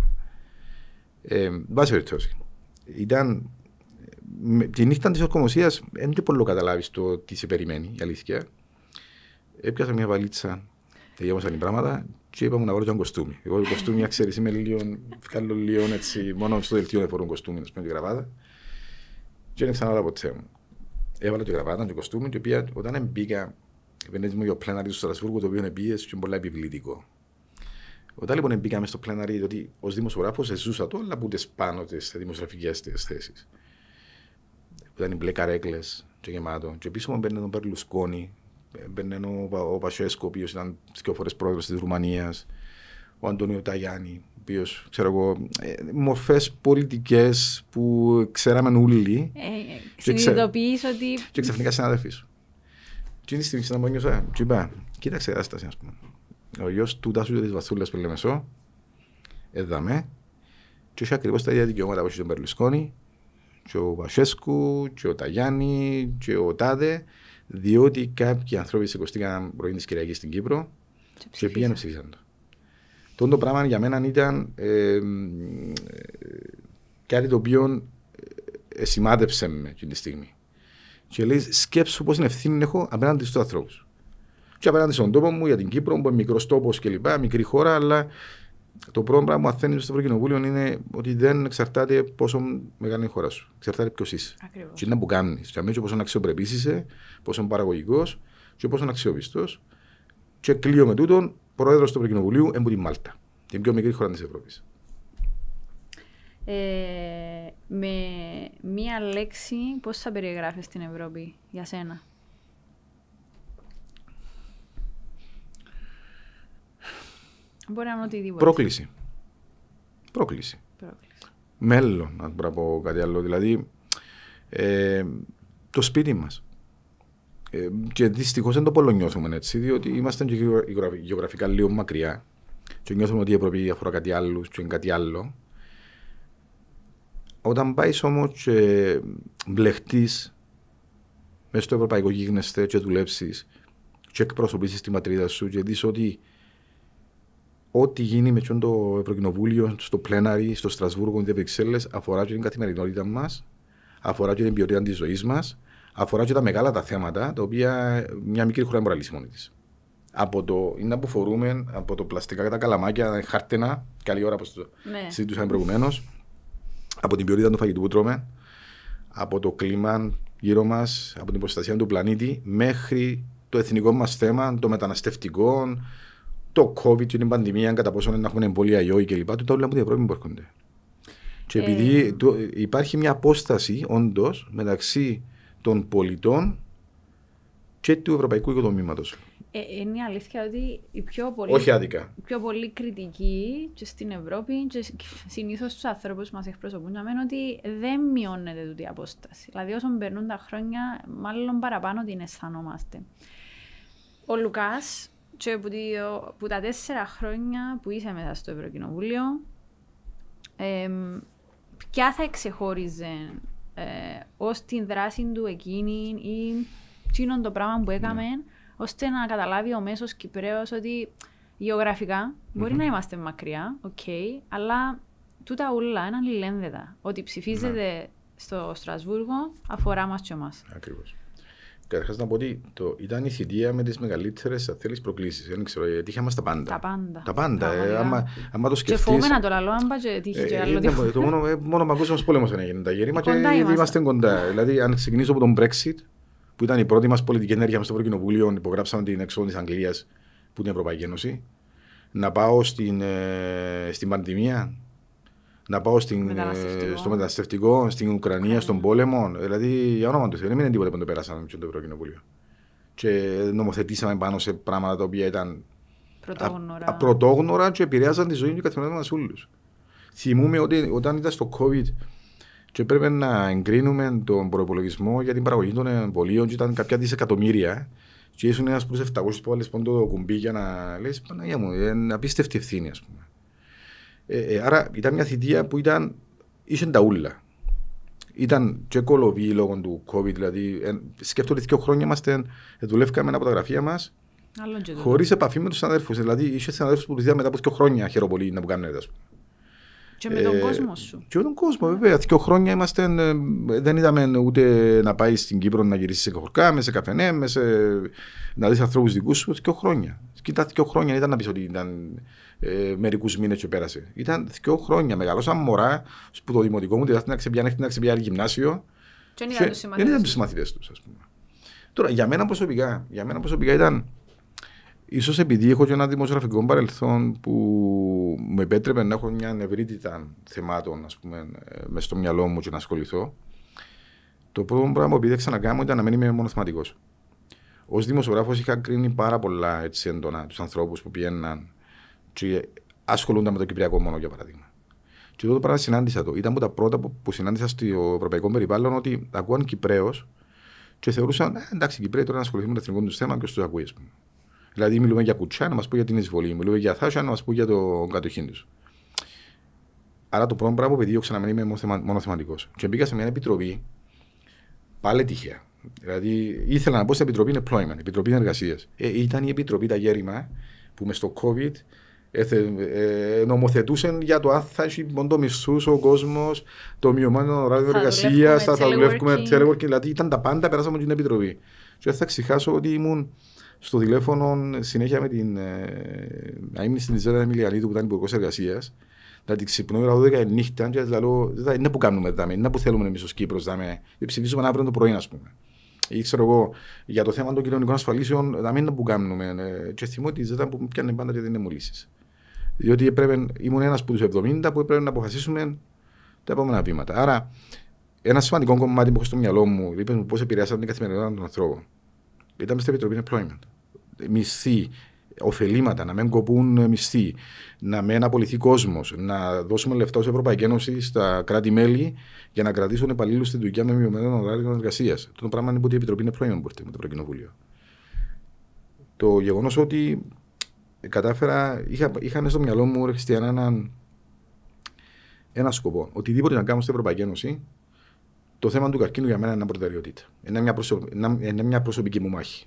Ε, βάση περιπτώσει. Ήταν. Τη νύχτα της ορκομοσίας δεν και πολύ καταλάβεις το τι σε περιμένει, η αλήθεια έπιασα μια βαλίτσα, τελειώσαν οι πράγματα και είπα μου να βρω ένα κοστούμι. Εγώ το κοστούμι, ξέρεις, είμαι λίγο, βγάλω λίγο έτσι, μόνο στο δελτίο δεν φορούν κοστούμι, να πούμε, γραβάτα. Και δεν ξανά ποτέ μου. Έβαλα τη γραβάτα, το κοστούμι και οποία, όταν μπήκα, επενέζει μου για το πλέναρι του Στρασβούργου, το οποίο είναι πίεση και πολύ επιβλητικό. Όταν λοιπόν μπήκαμε στο πλέναρι, ότι ως δημοσιογράφος ζούσα το, αλλά ούτε πάνω τις δημοσιογραφικές θέσεις. Ήταν οι μπλε καρέκλες και γεμάτο. Και πίσω μου μπαίνει τον Περλουσκόνη, Μπαίνει ο, ο Πασέσκο, ο οποίος ήταν δύο φορές πρόεδρος της Ρουμανίας, ο Αντώνιο Ταγιάννη, ο οποίος ξέρω εγώ, ε, μορφές πολιτικές που ξέραμε όλοι. Ε, Συνειδητοποιείς ότι. Και ξαφνικά συνάδελφοί σου. Και είναι τη στιγμή να νιώσα, και είπα, κοίταξε κατάσταση, ας πούμε. Ο γιος του Τάσου τη Βασούλα που λέμε σώ, έδαμε, και είχε ακριβώς τα ίδια δικαιώματα που είχε τον Περλουσκόνη, και ο Πασέσκου, και ο Ταγιάννη, και ο Τάδε, διότι κάποιοι άνθρωποι σηκωστήκαν πρωί της Κυριακής στην Κύπρο και, πήγαν ψήφισαν το. Το το πράγμα για μένα ήταν ε, κάτι το οποίο ε, σημάδεψε με εκείνη τη στιγμή. Και λέει, σκέψου πώς είναι ευθύνη έχω απέναντι στους ανθρώπους. και απέναντι στον τόπο μου για την Κύπρο, που είναι μικρός τόπος κλπ. Μικρή χώρα, αλλά το πρώτο πράγμα που μαθαίνεις στο Ευρωκοινοβούλιο είναι ότι δεν εξαρτάται πόσο μεγάλη είναι η χώρα σου. Εξαρτάται ποιος είσαι. Ακριβώς. Τι είναι που κάνεις. Και αμέσω πόσο αξιοπρεπής είσαι, πόσο παραγωγικός και πόσο αξιόπιστος. Και κλείω με τούτον, πρόεδρος του Ευρωκοινοβουλίου είναι τη Μάλτα. Την πιο μικρή χώρα της Ευρώπης. Ε, με μία λέξη, πώς θα περιγράφεις την Ευρώπη για σένα; Μπορεί να είναι οτιδήποτε. Πρόκληση. Πρόκληση. Πρόκληση. Μέλλον, να μπορώ να πω κάτι άλλο. Δηλαδή, ε, το σπίτι μας. Ε, και δυστυχώς δεν το πολλονιώθουμε έτσι, διότι είμαστε και γεωγραφ- γεωγραφικά λίγο μακριά. Και νιώθουμε ότι η Ευρώπη αφορά κάτι άλλο και είναι κάτι άλλο. Όταν πάεις όμως και μπλεχτείς μέσα στο ευρωπαϊκό γίγνεσθε και δουλέψεις και εκπροσωπήσεις τη ματρίδα σου και δεις ότι ό,τι γίνει με ποιον το Ευρωκοινοβούλιο, στο πλέναρι, στο Στρασβούργο, στις Βρυξέλλες, αφορά και την καθημερινότητα μας, αφορά και την ποιότητα της ζωής μας, αφορά και τα μεγάλα τα θέματα, τα οποία μια μικρή χώρα δεν μπορεί να λύσει μόνη της. Από το είναι που φορούμε, από το πλαστικά τα καλαμάκια, χάρτενα, καλή ώρα που το Ναι. συζητούσαμε προηγουμένως, από την ποιότητα του φαγητού που τρώμε, από το κλίμα γύρω μας, από την προστασία του πλανήτη, μέχρι το εθνικό μας θέμα, το μεταναστευτικό, το COVID και την πανδημία, κατά πόσο να έχουμε εμβόλια ή όχι κλπ. Τούτα όλα από την Ευρώπη που έρχονται. Και επειδή Ε. το- υπάρχει μια απόσταση όντως μεταξύ των πολιτών και του ευρωπαϊκού οικοδομήματος. Ε, είναι η αλήθεια ότι οι πιο πολύ, Όχι άδικα. οι πιο πολύ κριτικοί και στην Ευρώπη και συνήθως τους ανθρώπου που μας εκπροσωπούν να μένουν ότι δεν μειώνεται τούτη η απόσταση. Δηλαδή, όσο περνούν τα χρόνια, μάλλον παραπάνω την αισθανόμαστε. Ο Λουκάς, και που, τη- που τα τέσσερα χρόνια που είσαι μέσα στο Ευρωκοινοβούλιο, εμ, ποια θα εξεχώριζε ε, ως την δράση του εκείνη ή εκείνον το πράγμα που έκαμε, ώστε να καταλάβει ο μέσος Κυπραίος ότι γεωγραφικά μπορεί να είμαστε μακριά, οκ, αλλά τούτα ούλα είναι αλληλένδετα. Ότι ψηφίζεται στο Στρασβούργο αφορά μας και εμάς. Ακριβώς. Καταρχάς να πω ότι το, ήταν η θητεία με τις μεγαλύτερες θέλεις προκλήσεις. Δεν ξέρω, γιατί είχαμε τα πάντα. Τα πάντα. Τα πάντα. Ε, Πραγματικά. άμα, άμα το Και σκεφτεί. φοβούμαι να το λαλώ, αν πάει και τύχει και άλλο τίποτα. το μόνο, ε, μόνο παγκόσμιο πόλεμο δεν έγινε τα γέρημα και Κοντά ήδη είμαστε. είμαστε κοντά. Δηλαδή, αν ξεκινήσω από τον Brexit, που ήταν η πρώτη μας πολιτική ενέργεια στο Ευρωκοινοβούλιο, υπογράψαμε την έξοδο της Αγγλίας που είναι η Ευρωπαϊκή Ένωση. Να πάω στην, ε, στην πανδημία, να πάω στην, ε, Μεταναστευτικό. στο μεταναστευτικό, στην Ουκρανία, στον πόλεμο. Δηλαδή, για όνομα του Θεού, δεν είναι τίποτα που το πέρασαμε με το Ευρωκοινοβούλιο. Και νομοθετήσαμε πάνω σε πράγματα τα οποία ήταν Πρωτόγνωρα. Α- πρωτόγνωρα και επηρέαζαν τη ζωή και καθημερινά μας όλους. Θυμούμαι ότι όταν ήταν στο COVID και πρέπει να εγκρίνουμε τον προπολογισμό για την παραγωγή των εμβολίων και ήταν κάποια δισεκατομμύρια και ήσουν ένας προς 700 που βάλεις πόντο το κουμπί για να λες Παναγία μου, είναι απίστευτη ευθύνη ας πούμε. Ε, ε, άρα ήταν μια θητεία που ήταν, είχε τα ούλα. Ήταν και κολοβή λόγω του COVID, δηλαδή ε, σκέφτομαι ότι δύο χρόνια είμαστε, ε, δουλεύκαμε από τα γραφεία μας Άλλον και τούτο. Χωρίς επαφή με τους συναδέλφους. Δηλαδή, είχε συναδέλφους που του είδα μετά από δύο χρόνια χειροπολί να που κάνουν έτσι. Και με τον Ε, κόσμο σου. Και με τον κόσμο, βέβαια. Δύο χρόνια είμαστε, ε, δεν είδαμε ούτε να πάει στην Κύπρο να γυρίσει σε χορκά, μες σε καφενέ, μες σε, να δεις ανθρώπους δικούς σου. Δύο χρόνια. Κοίτα, δύο χρόνια δεν ήταν να πεις ότι ήταν ε, μερικούς μήνες και πέρασε. Ήταν δύο χρόνια. Μεγαλώσαμε μωρά που το δημοτικό μου, δηλαδή να ξεπιάνει να ξεπιάνει γυμνάσιο. Και δεν Και είδα τους Δεν ήταν τους συμμαθητές. συμμαθητέ τους, ας πούμε. Τώρα, για μένα προσωπικά, για μένα προσωπικά ήταν. Ίσως επειδή έχω και ένα δημοσιογραφικό παρελθόν που μου επέτρεπε να έχω μια ευρύτητα θεμάτων, ας πούμε, ε, μες στο μυαλό μου και να ασχοληθώ. Το πρώτο πράγμα που επίδεξα να κάνω ήταν να μην είμαι μονοθεματικός. Ω δημοσιογράφος είχα κρίνει πάρα πολλά έτσι έντονα τους ανθρώπους που πήγαιναν και ασχολούνταν με το Κυπριακό μόνο, για παράδειγμα. Και τότε πράγμα συνάντησα το. Ήταν από τα πρώτα που, που συνάντησα στο ευρωπαϊκό περιβάλλον ότι ακούαν Κυπρέος και θεωρούσαν, «Ε, εντάξει, οι Κυπρέοι τώρα να ασχοληθούν με το εθνικό τους θέμα και του ακούει, α πούμε. Δηλαδή, μιλούμε για κουτσά να μας πει για την εισβολή, μιλούμε για θάσια να μας πει για το κατοχήν τους. Άρα το πρώτο πράγμα που επιδίωξα να μην είμαι μονοθεμα- μονοθεματικό. Και μπήκα σε μια επιτροπή πάλι τυχαία. Δηλαδή, ήθελα να πω στην επιτροπή employment, επιτροπή εργασία. Ε, ήταν η επιτροπή τα γέρημα που μες στο COVID έθε, ε, νομοθετούσαν για το αν θα έχει μόνο μισθού ο κόσμος, το μειωμένο ωράριο Θα εργασίας, δουλεύουμε θα, θα δουλεύουμε teleworking. teleworking. Δηλαδή ήταν τα πάντα, περάσαμε από την επιτροπή. Και δεν θα ξεχάσω ότι ήμουν στο τηλέφωνο συνέχεια με την ε, στην Ιζέρα Εμιλιανίδου που ήταν υπουργός εργασίας να την ξυπνώ ώρα 12 νύχτα και λέω δεν είναι που κάνουμε δάμε, είναι που θέλουμε εμείς ως Κύπρος δάμε, ψηφίσουμε αύριο το πρωί ας πούμε. Ή ξέρω εγώ, για το θέμα των κοινωνικών ασφαλίσεων, να μην που κάνουμε. Ε, και θυμώ ότι δεν που πιάνε πάντα και δεν είναι λύσει. Διότι έπρεπε, ήμουν ένας από τους 70 που έπρεπε να αποφασίσουμε τα επόμενα βήματα. Άρα, ένα σημαντικό κομμάτι που έχω στο μυαλό μου, είπε μου πώς επηρεάσαν την καθημερινότητα των ανθρώπων. Ήταν στην Επιτροπή Employment. Μισθή, ωφελήματα, να μην κοπούν μισθοί, να μην απολυθεί κόσμος, να δώσουμε λεφτά ως Ευρωπαϊκή Ένωση στα κράτη-μέλη για να κρατήσουν υπαλλήλους στην δουλειά με μειωμένο ωράριο εργασίας. Το πράγμα είναι που η Επιτροπή είναι πρώην με το Ευρωκοινοβούλιο. Το γεγονός ότι κατάφερα, είχα, είχα στο μυαλό μου, Χριστιανά, έναν ένα σκοπό. Οτιδήποτε να κάνω στην Ευρωπαϊκή Ένωση, το θέμα του καρκίνου για μένα είναι μια προτεραιότητα. Είναι μια, είναι μια προσωπική μου μάχη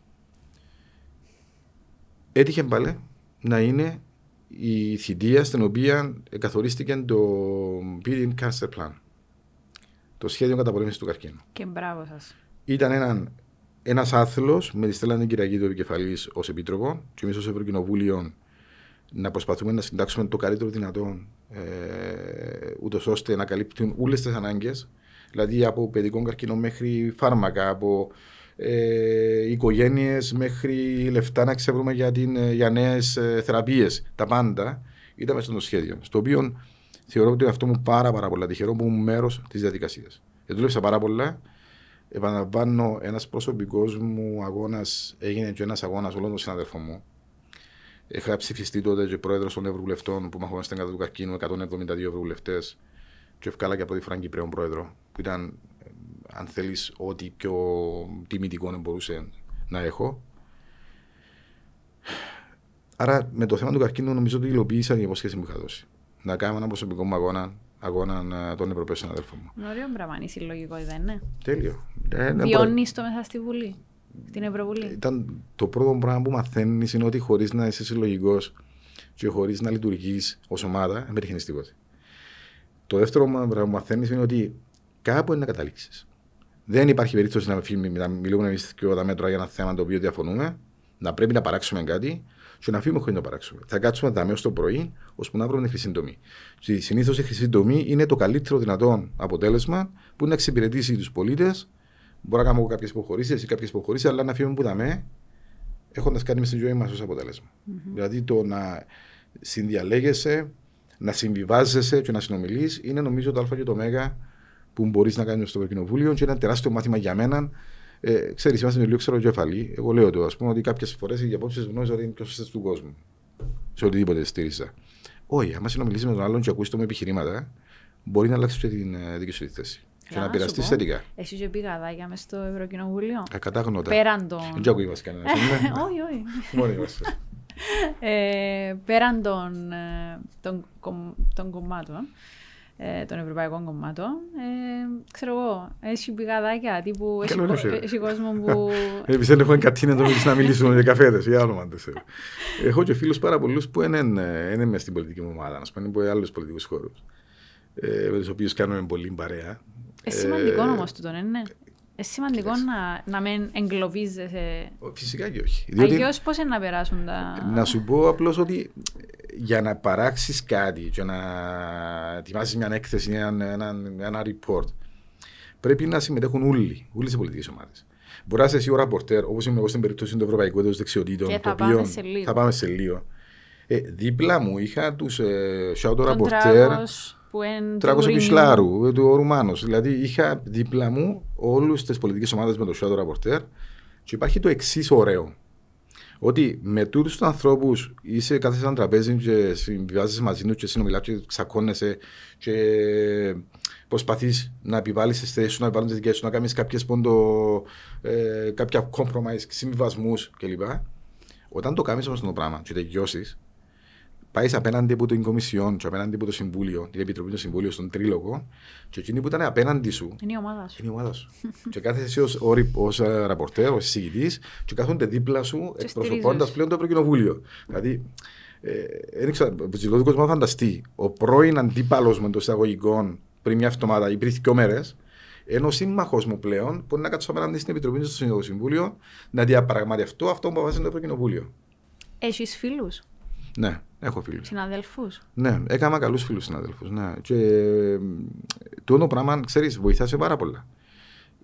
έτυχε πάλι να είναι η θητεία στην οποία καθορίστηκε το Beating Cancer Plan. Το σχέδιο καταπολέμησης του καρκίνου. Και μπράβο σας. Ήταν ένα ένας άθλος με τη Στέλλα Κυριακή του επικεφαλής ως επίτροπο και εμείς ως Ευρωκοινοβούλιο να προσπαθούμε να συντάξουμε το καλύτερο δυνατό ε, ούτως ώστε να καλύπτουν όλες τις ανάγκες δηλαδή από παιδικό καρκίνο μέχρι φάρμακα, από ε, οικογένειες μέχρι λεφτά να ξεβρούμε για, την, για νέες ε, θεραπείες. Τα πάντα ήταν μέσα στο σχέδιο. Στο οποίο θεωρώ ότι αυτό μου πάρα, πάρα πολλά τυχερό που ήμουν μέρος της διαδικασίας. Δούλεψα πάρα πολλά. Επαναλαμβάνω, ένας προσωπικός μου αγώνας έγινε και ένας αγώνας όλων των συναδέλφων μου. Είχα ψηφιστεί τότε και πρόεδρος των Ευρωβουλευτών που μαχόμαστε κατά του καρκίνου, 172 Ευρωβουλευτές. Και ευκάλα και από τη Φραγκή Πρέον πρόεδρο, που ήταν αν θέλεις, ό,τι πιο τιμητικό μπορούσε να έχω. Άρα με το θέμα του καρκίνου νομίζω ότι υλοποίησα την υποσχέση που είχα δώσει. Να κάνω ένα προσωπικό μου αγώνα, αγώνα των Ευρωπαίων συναδέλφων μου. Ωραίο πράγμα, είναι συλλογικό, δεν είναι. Τέλειο. Ε, Βιώνεις το μέσα στη Βουλή, στην Ευρωβουλή. Ήταν το πρώτο πράγμα που μαθαίνεις είναι ότι χωρίς να είσαι συλλογικός και χωρίς να λειτουργείς ως ομάδα, δεν πετυχαίνεις τίποτα. Το δεύτερο πράγμα που μαθαίνεις είναι ότι κάπου είναι να καταλήξεις. Δεν υπάρχει περίπτωση να μιλούμε εμείς και τα μέτρα για ένα θέμα το οποίο διαφωνούμε, να πρέπει να παράξουμε κάτι και να φύγουμε χωρίς να το παράξουμε. Θα κάτσουμε τα μέσα το πρωί, ώσπου να βρούμε τη χρυσή τομή. Συνήθως η χρυσή τομή είναι το καλύτερο δυνατό αποτέλεσμα που να εξυπηρετήσει τους πολίτες. Μπορεί να κάνουμε κάποιες υποχωρήσεις ή κάποιες υποχωρήσεις, αλλά να φύγουμε που τα με, έχοντας κάνει με στη ζωή μας ως αποτέλεσμα. Mm-hmm. Δηλαδή το να συνδιαλέγεσαι, να συμβιβάζεσαι και να συνομιλείς είναι νομίζω το Α και το Μέγα που μπορείς να κάνεις στο κοινοβούλιο και ένα τεράστιο μάθημα για μένα. Ε, ξέρεις, είμαστε λίγο ξεροκεφαλή. Εγώ λέω το, ας πούμε, ότι κάποιες φορές οι απόψεις γνώριζα ότι είναι πιο σωστές του κόσμου. Σε οτιδήποτε στήριζα. Όχι, άμα συνομιλήσει με τον άλλον και ακούσει το με επιχειρήματα, μπορεί να αλλάξεις και την ε, δική σου τη θέση. Και να πειραστείς θετικά. Εσύ είχε πει γαδάκια μες στο Ευρωκοινοβούλιο; Ακατάγνωτα. Πέραν των. Δεν ακούει μας κανένα. Όχι, όχι. Μόνοι είμαστε. Ε, πέραν των κομμάτων ε, των ευρωπαϊκών κομμάτων. Ε, ξέρω εγώ, έχει πηγαδάκια τύπου. Έχει κόσμο που. Επίση δεν έχω κατίνε εδώ να μιλήσουμε για καφέδες ή άλλο Έχω και φίλους πάρα πολλούς που είναι, είναι μέσα στην πολιτική μου ομάδα, να πούμε, από άλλους πολιτικούς χώρους. Ε, με τους οποίους κάνουμε πολύ παρέα. Ε, σημαντικό όμως τούτο, είναι. Είναι σημαντικό να, να μην εγκλωβίζεσαι. Φυσικά και όχι. Αλλιώς πώς είναι να περάσουν τα. Να σου πω απλώς ότι για να παράξεις κάτι και να ετοιμάσεις μια έκθεση, ένα, ένα, ένα report, πρέπει να συμμετέχουν όλοι, όλε οι πολιτικές ομάδες. Μπορεί να είσαι εσύ ο ραπορτέρ, όπως είμαι εγώ στην περίπτωση του Ευρωπαϊκού Έτους Δεξιοτήτων. Και θα, οποίο, πάμε σε λίγο. θα πάμε σε λίγο. Ε, δίπλα μου είχα τους ε, shout ραπορτέρ. Τράγο Επισλάρου, του Ρουμάνος. Δηλαδή είχα δίπλα μου όλε τις πολιτικές ομάδες με το shout ραπορτέρ. Και υπάρχει το εξής ωραίο ότι με τούτους τους ανθρώπους είσαι κάθε ένα τραπέζι και συμβιβάζεις μαζί τους και συνομιλάς και ξακώνεσαι και προσπαθείς να επιβάλλεις τις θέσεις σου, να επιβάλλεις τις δικές σου, να κάνεις ε, κάποια compromise, συμβιβασμούς κλπ. Όταν το κάνεις όμως το πράγμα και τελειώσεις, πάεις απέναντι από την Κομισιόν και απέναντι από το Συμβούλιο, την Επιτροπή του Συμβούλιο, στον Τρίλογο, και εκείνη που ήταν απέναντι σου. Είναι η ομάδα σου. Είναι η ομάδα σου. και κάθεσαι εσύ ως ε, ραπορτέρ, ως εισηγητής, και κάθονται δίπλα σου εκπροσωπώντας πλέον το Ευρωκοινοβούλιο. Δηλαδή, δεν ξέρω, ο κόσμος να φανταστεί, ο πρώην αντίπαλος με το εισαγωγικό πριν μια εβδομάδα ή πριν δύο μέρες, Ενώ σύμμαχος μου πλέον μπορεί να κάτσω απέναντι στην Επιτροπή στο Συμβούλιο να διαπραγματευτώ αυτό που αποφάσισε το Ευρωκοινοβούλιο. Έχεις φίλους; Ναι, έχω φίλους. Συναδέλφους. Ναι, έκανα καλούς φίλους συναδέλφους. Ναι. Και το πράγμα, ξέρεις, βοηθά πάρα πολλά.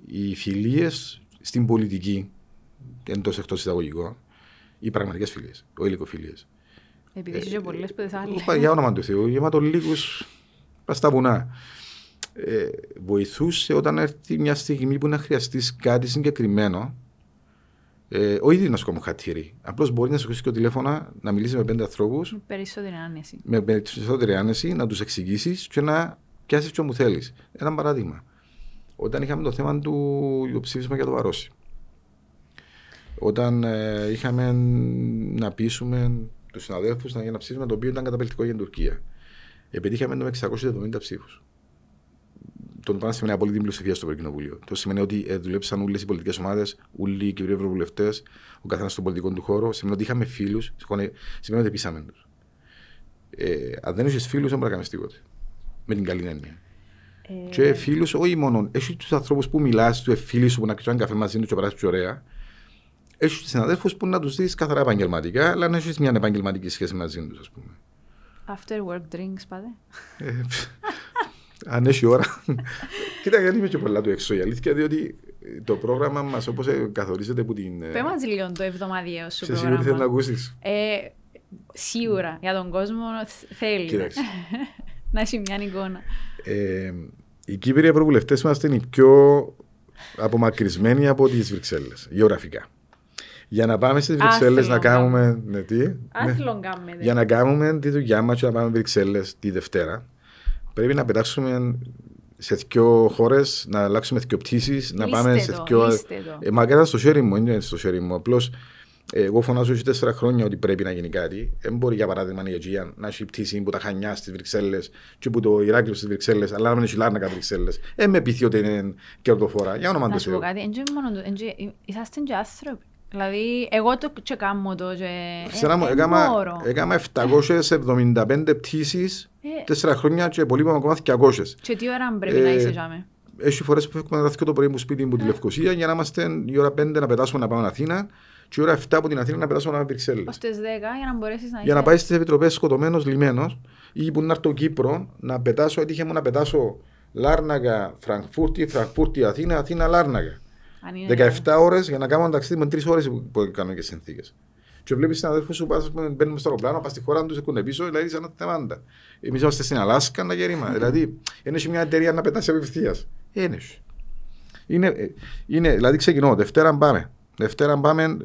Οι φιλίες στην πολιτική, εντός εκτός εισαγωγικών, οι πραγματικές φιλίες, ο υλικοφιλίε. Επειδή είσαι πολλές που δεν θα άλλε. Για όνομα του Θεού, γεματολίγου πας στα βουνά. Ε, βοηθούσε όταν έρθει μια στιγμή που να χρειαστείς κάτι συγκεκριμένο. Ε, ο ίδιος να σου κάνει χατήρι. Απλώς μπορεί να σου χρήσει και το τηλέφωνο, να μιλήσει με πέντε ανθρώπους. Με περισσότερη άνεση. Με περισσότερη άνεση, να τους εξηγήσεις και να πιάσεις τι μου θέλεις. Ένα παράδειγμα. Όταν είχαμε το θέμα του ψήφισμα για το Βαρόσι. Όταν ε, είχαμε να πείσουμε τους συναδέλφους να γίνει ένα ψήφισμα το οποίο ήταν καταπληκτικό για την Τουρκία. Επιτύχαμε με 670 ψήφους. Το πράγμα σημαίνει απόλυτη πλειοψηφία στο Ευρωκοινοβούλιο. Το σημαίνει ότι ε, δουλέψαν όλες οι πολιτικές ομάδες, όλοι οι κυβερνοί ευρωβουλευτές, ο καθένας στον πολιτικό του χώρο. Σημαίνει ότι είχαμε φίλους, σημαίνει ότι πείσαμε τους. Ε, αν δεν έχει φίλους, δεν μπορεί να κάνεις τίποτα. Με την καλή έννοια. Ε... Και φίλους, όχι μόνο. Έχεις τους ανθρώπους που μιλάς, τους φίλους σου που να κάνει καφέ μαζί τους και περάσει ωραία έχεις συναδέλφους που να τους δεις καθαρά επαγγελματικά, αλλά να έχεις μια επαγγελματική σχέση μαζί τους, ας πούμε. After work drinks, πάτε. Ε, αν έχει ώρα. Κοίτα, γιατί είμαι και πολλά του έξω η αλήθεια, διότι το πρόγραμμα μας όπως καθορίζεται από την. Ε, Πες μας λίγο το εβδομαδιαίο σου. Σε σίγουρα θέλεις να ακούσεις. Ε, σίγουρα για τον κόσμο θέλει. να έχει μια εικόνα. Ε, οι Κύπροι Ευρωβουλευτές είμαστε οι πιο απομακρυσμένοι από τις Βρυξέλλες, γεωγραφικά. Για να πάμε στις Βρυξέλλες να κάνουμε. Ναι, τι; Ναι. κάνουμε. Για να κάνουμε τη δουλειά μας και να πάμε Βρυξέλλες τη Δευτέρα, πρέπει να πετάξουμε σε δύο χώρες, να αλλάξουμε δύο πτήσεις, να πάμε σε δύο. Ε, μα ήταν στο χέρι μου, είναι στο χέρι μου. Απλώς εγώ φωνάζω και τέσσερα χρόνια ότι πρέπει να γίνει κάτι. Δεν μπορεί για παράδειγμα η Αιγαία να έχει πτήση που τα χανιά στις Βρυξέλλες και που το Ηράκλειο στις Βρυξέλλες, αλλά να μην έχει λάρνακα Βρυξέλλες. Δεν με πείθει ότι είναι κερδοφορά. Για όνομα του Θεού. Να σου πω κάτι, είσαστε και άνθρωποι. Δηλαδή, εγώ το και κάνω το και... Ξέρω, έκανα 775 πτήσεις, ε. τέσσερα χρόνια και πολύ πάνω ακόμα 200. Και τι ώρα πρέπει να είσαι τζάμε; Έχει φορές που έχουμε γραφτεί το πρωί μου σπίτι μου τη ε. Λευκοσία για να είμαστε η ώρα 5 να πετάσουμε να πάμε Αθήνα και η ώρα 7 από την Αθήνα να πετάσουμε να πάμε Βρυξέλλες. Ως τις 10 για να μπορέσεις να Για να πάεις στις επιτροπές σκοτωμένος, λιμένος ή που να έρθω Κύπρο να πετάσω, έτυχε μου να πετάσω Λάρναγα, Φραγκφούρτη, Φραγκφούρτη, Αθήνα, Αθήνα, Λάρναγα. 17 ώρες για να κάνω ταξίδι με 3 ώρες που κάνω και συνθήκες. Και βλέπεις συναδέλφους σου που μπαίνουν στο αεροπλάνο, πας στη χώρα τους, έχουν πίσω, δηλαδή σαν θεμάντα. Εμείς είμαστε στην Αλάσκα, να γερίμα. δηλαδή, είναι μια εταιρεία να πετάσει απευθεία. Είναι. Είναι, είναι, δηλαδή ξεκινώ, Δευτέρα πάμε. Δευτέρα πάμε, ε,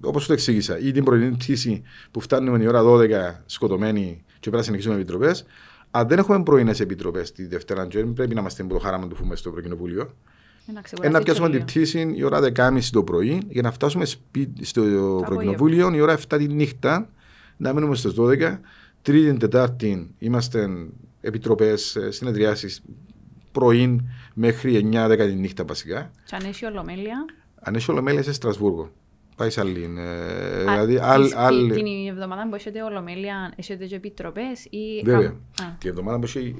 όπως το εξήγησα, ή την πρωινή πτήση που φτάνουμε η ώρα 12 σκοτωμένοι και πρέπει να συνεχίσουμε επιτροπές. Αν δεν έχουμε πρωινές επιτροπές τη Δευτέρα, πρέπει να είμαστε με το χάραμα του φούμε στο Ευρωκοινοβούλιο. Να πιάσουμε την πτήση η ώρα 10.30 το πρωί για να φτάσουμε στο Ευρωκοινοβούλιο η ώρα 7 τη νύχτα, να μείνουμε στι 12. Τρίτη, Τετάρτη είμαστε επιτροπές, ε, συνεδριάσεις πρωί μέχρι 9-10 τη νύχτα βασικά. Και αν έχει ολομέλεια. Αν έχει ολομέλεια σε Στρασβούργο. Πάει σε άλλη. Ε, δηλαδή, άλλη... Την εβδομάδα που έχετε ολομέλεια, έχετε και επιτροπές ή. Βέβαια. Την εβδομάδα που έχει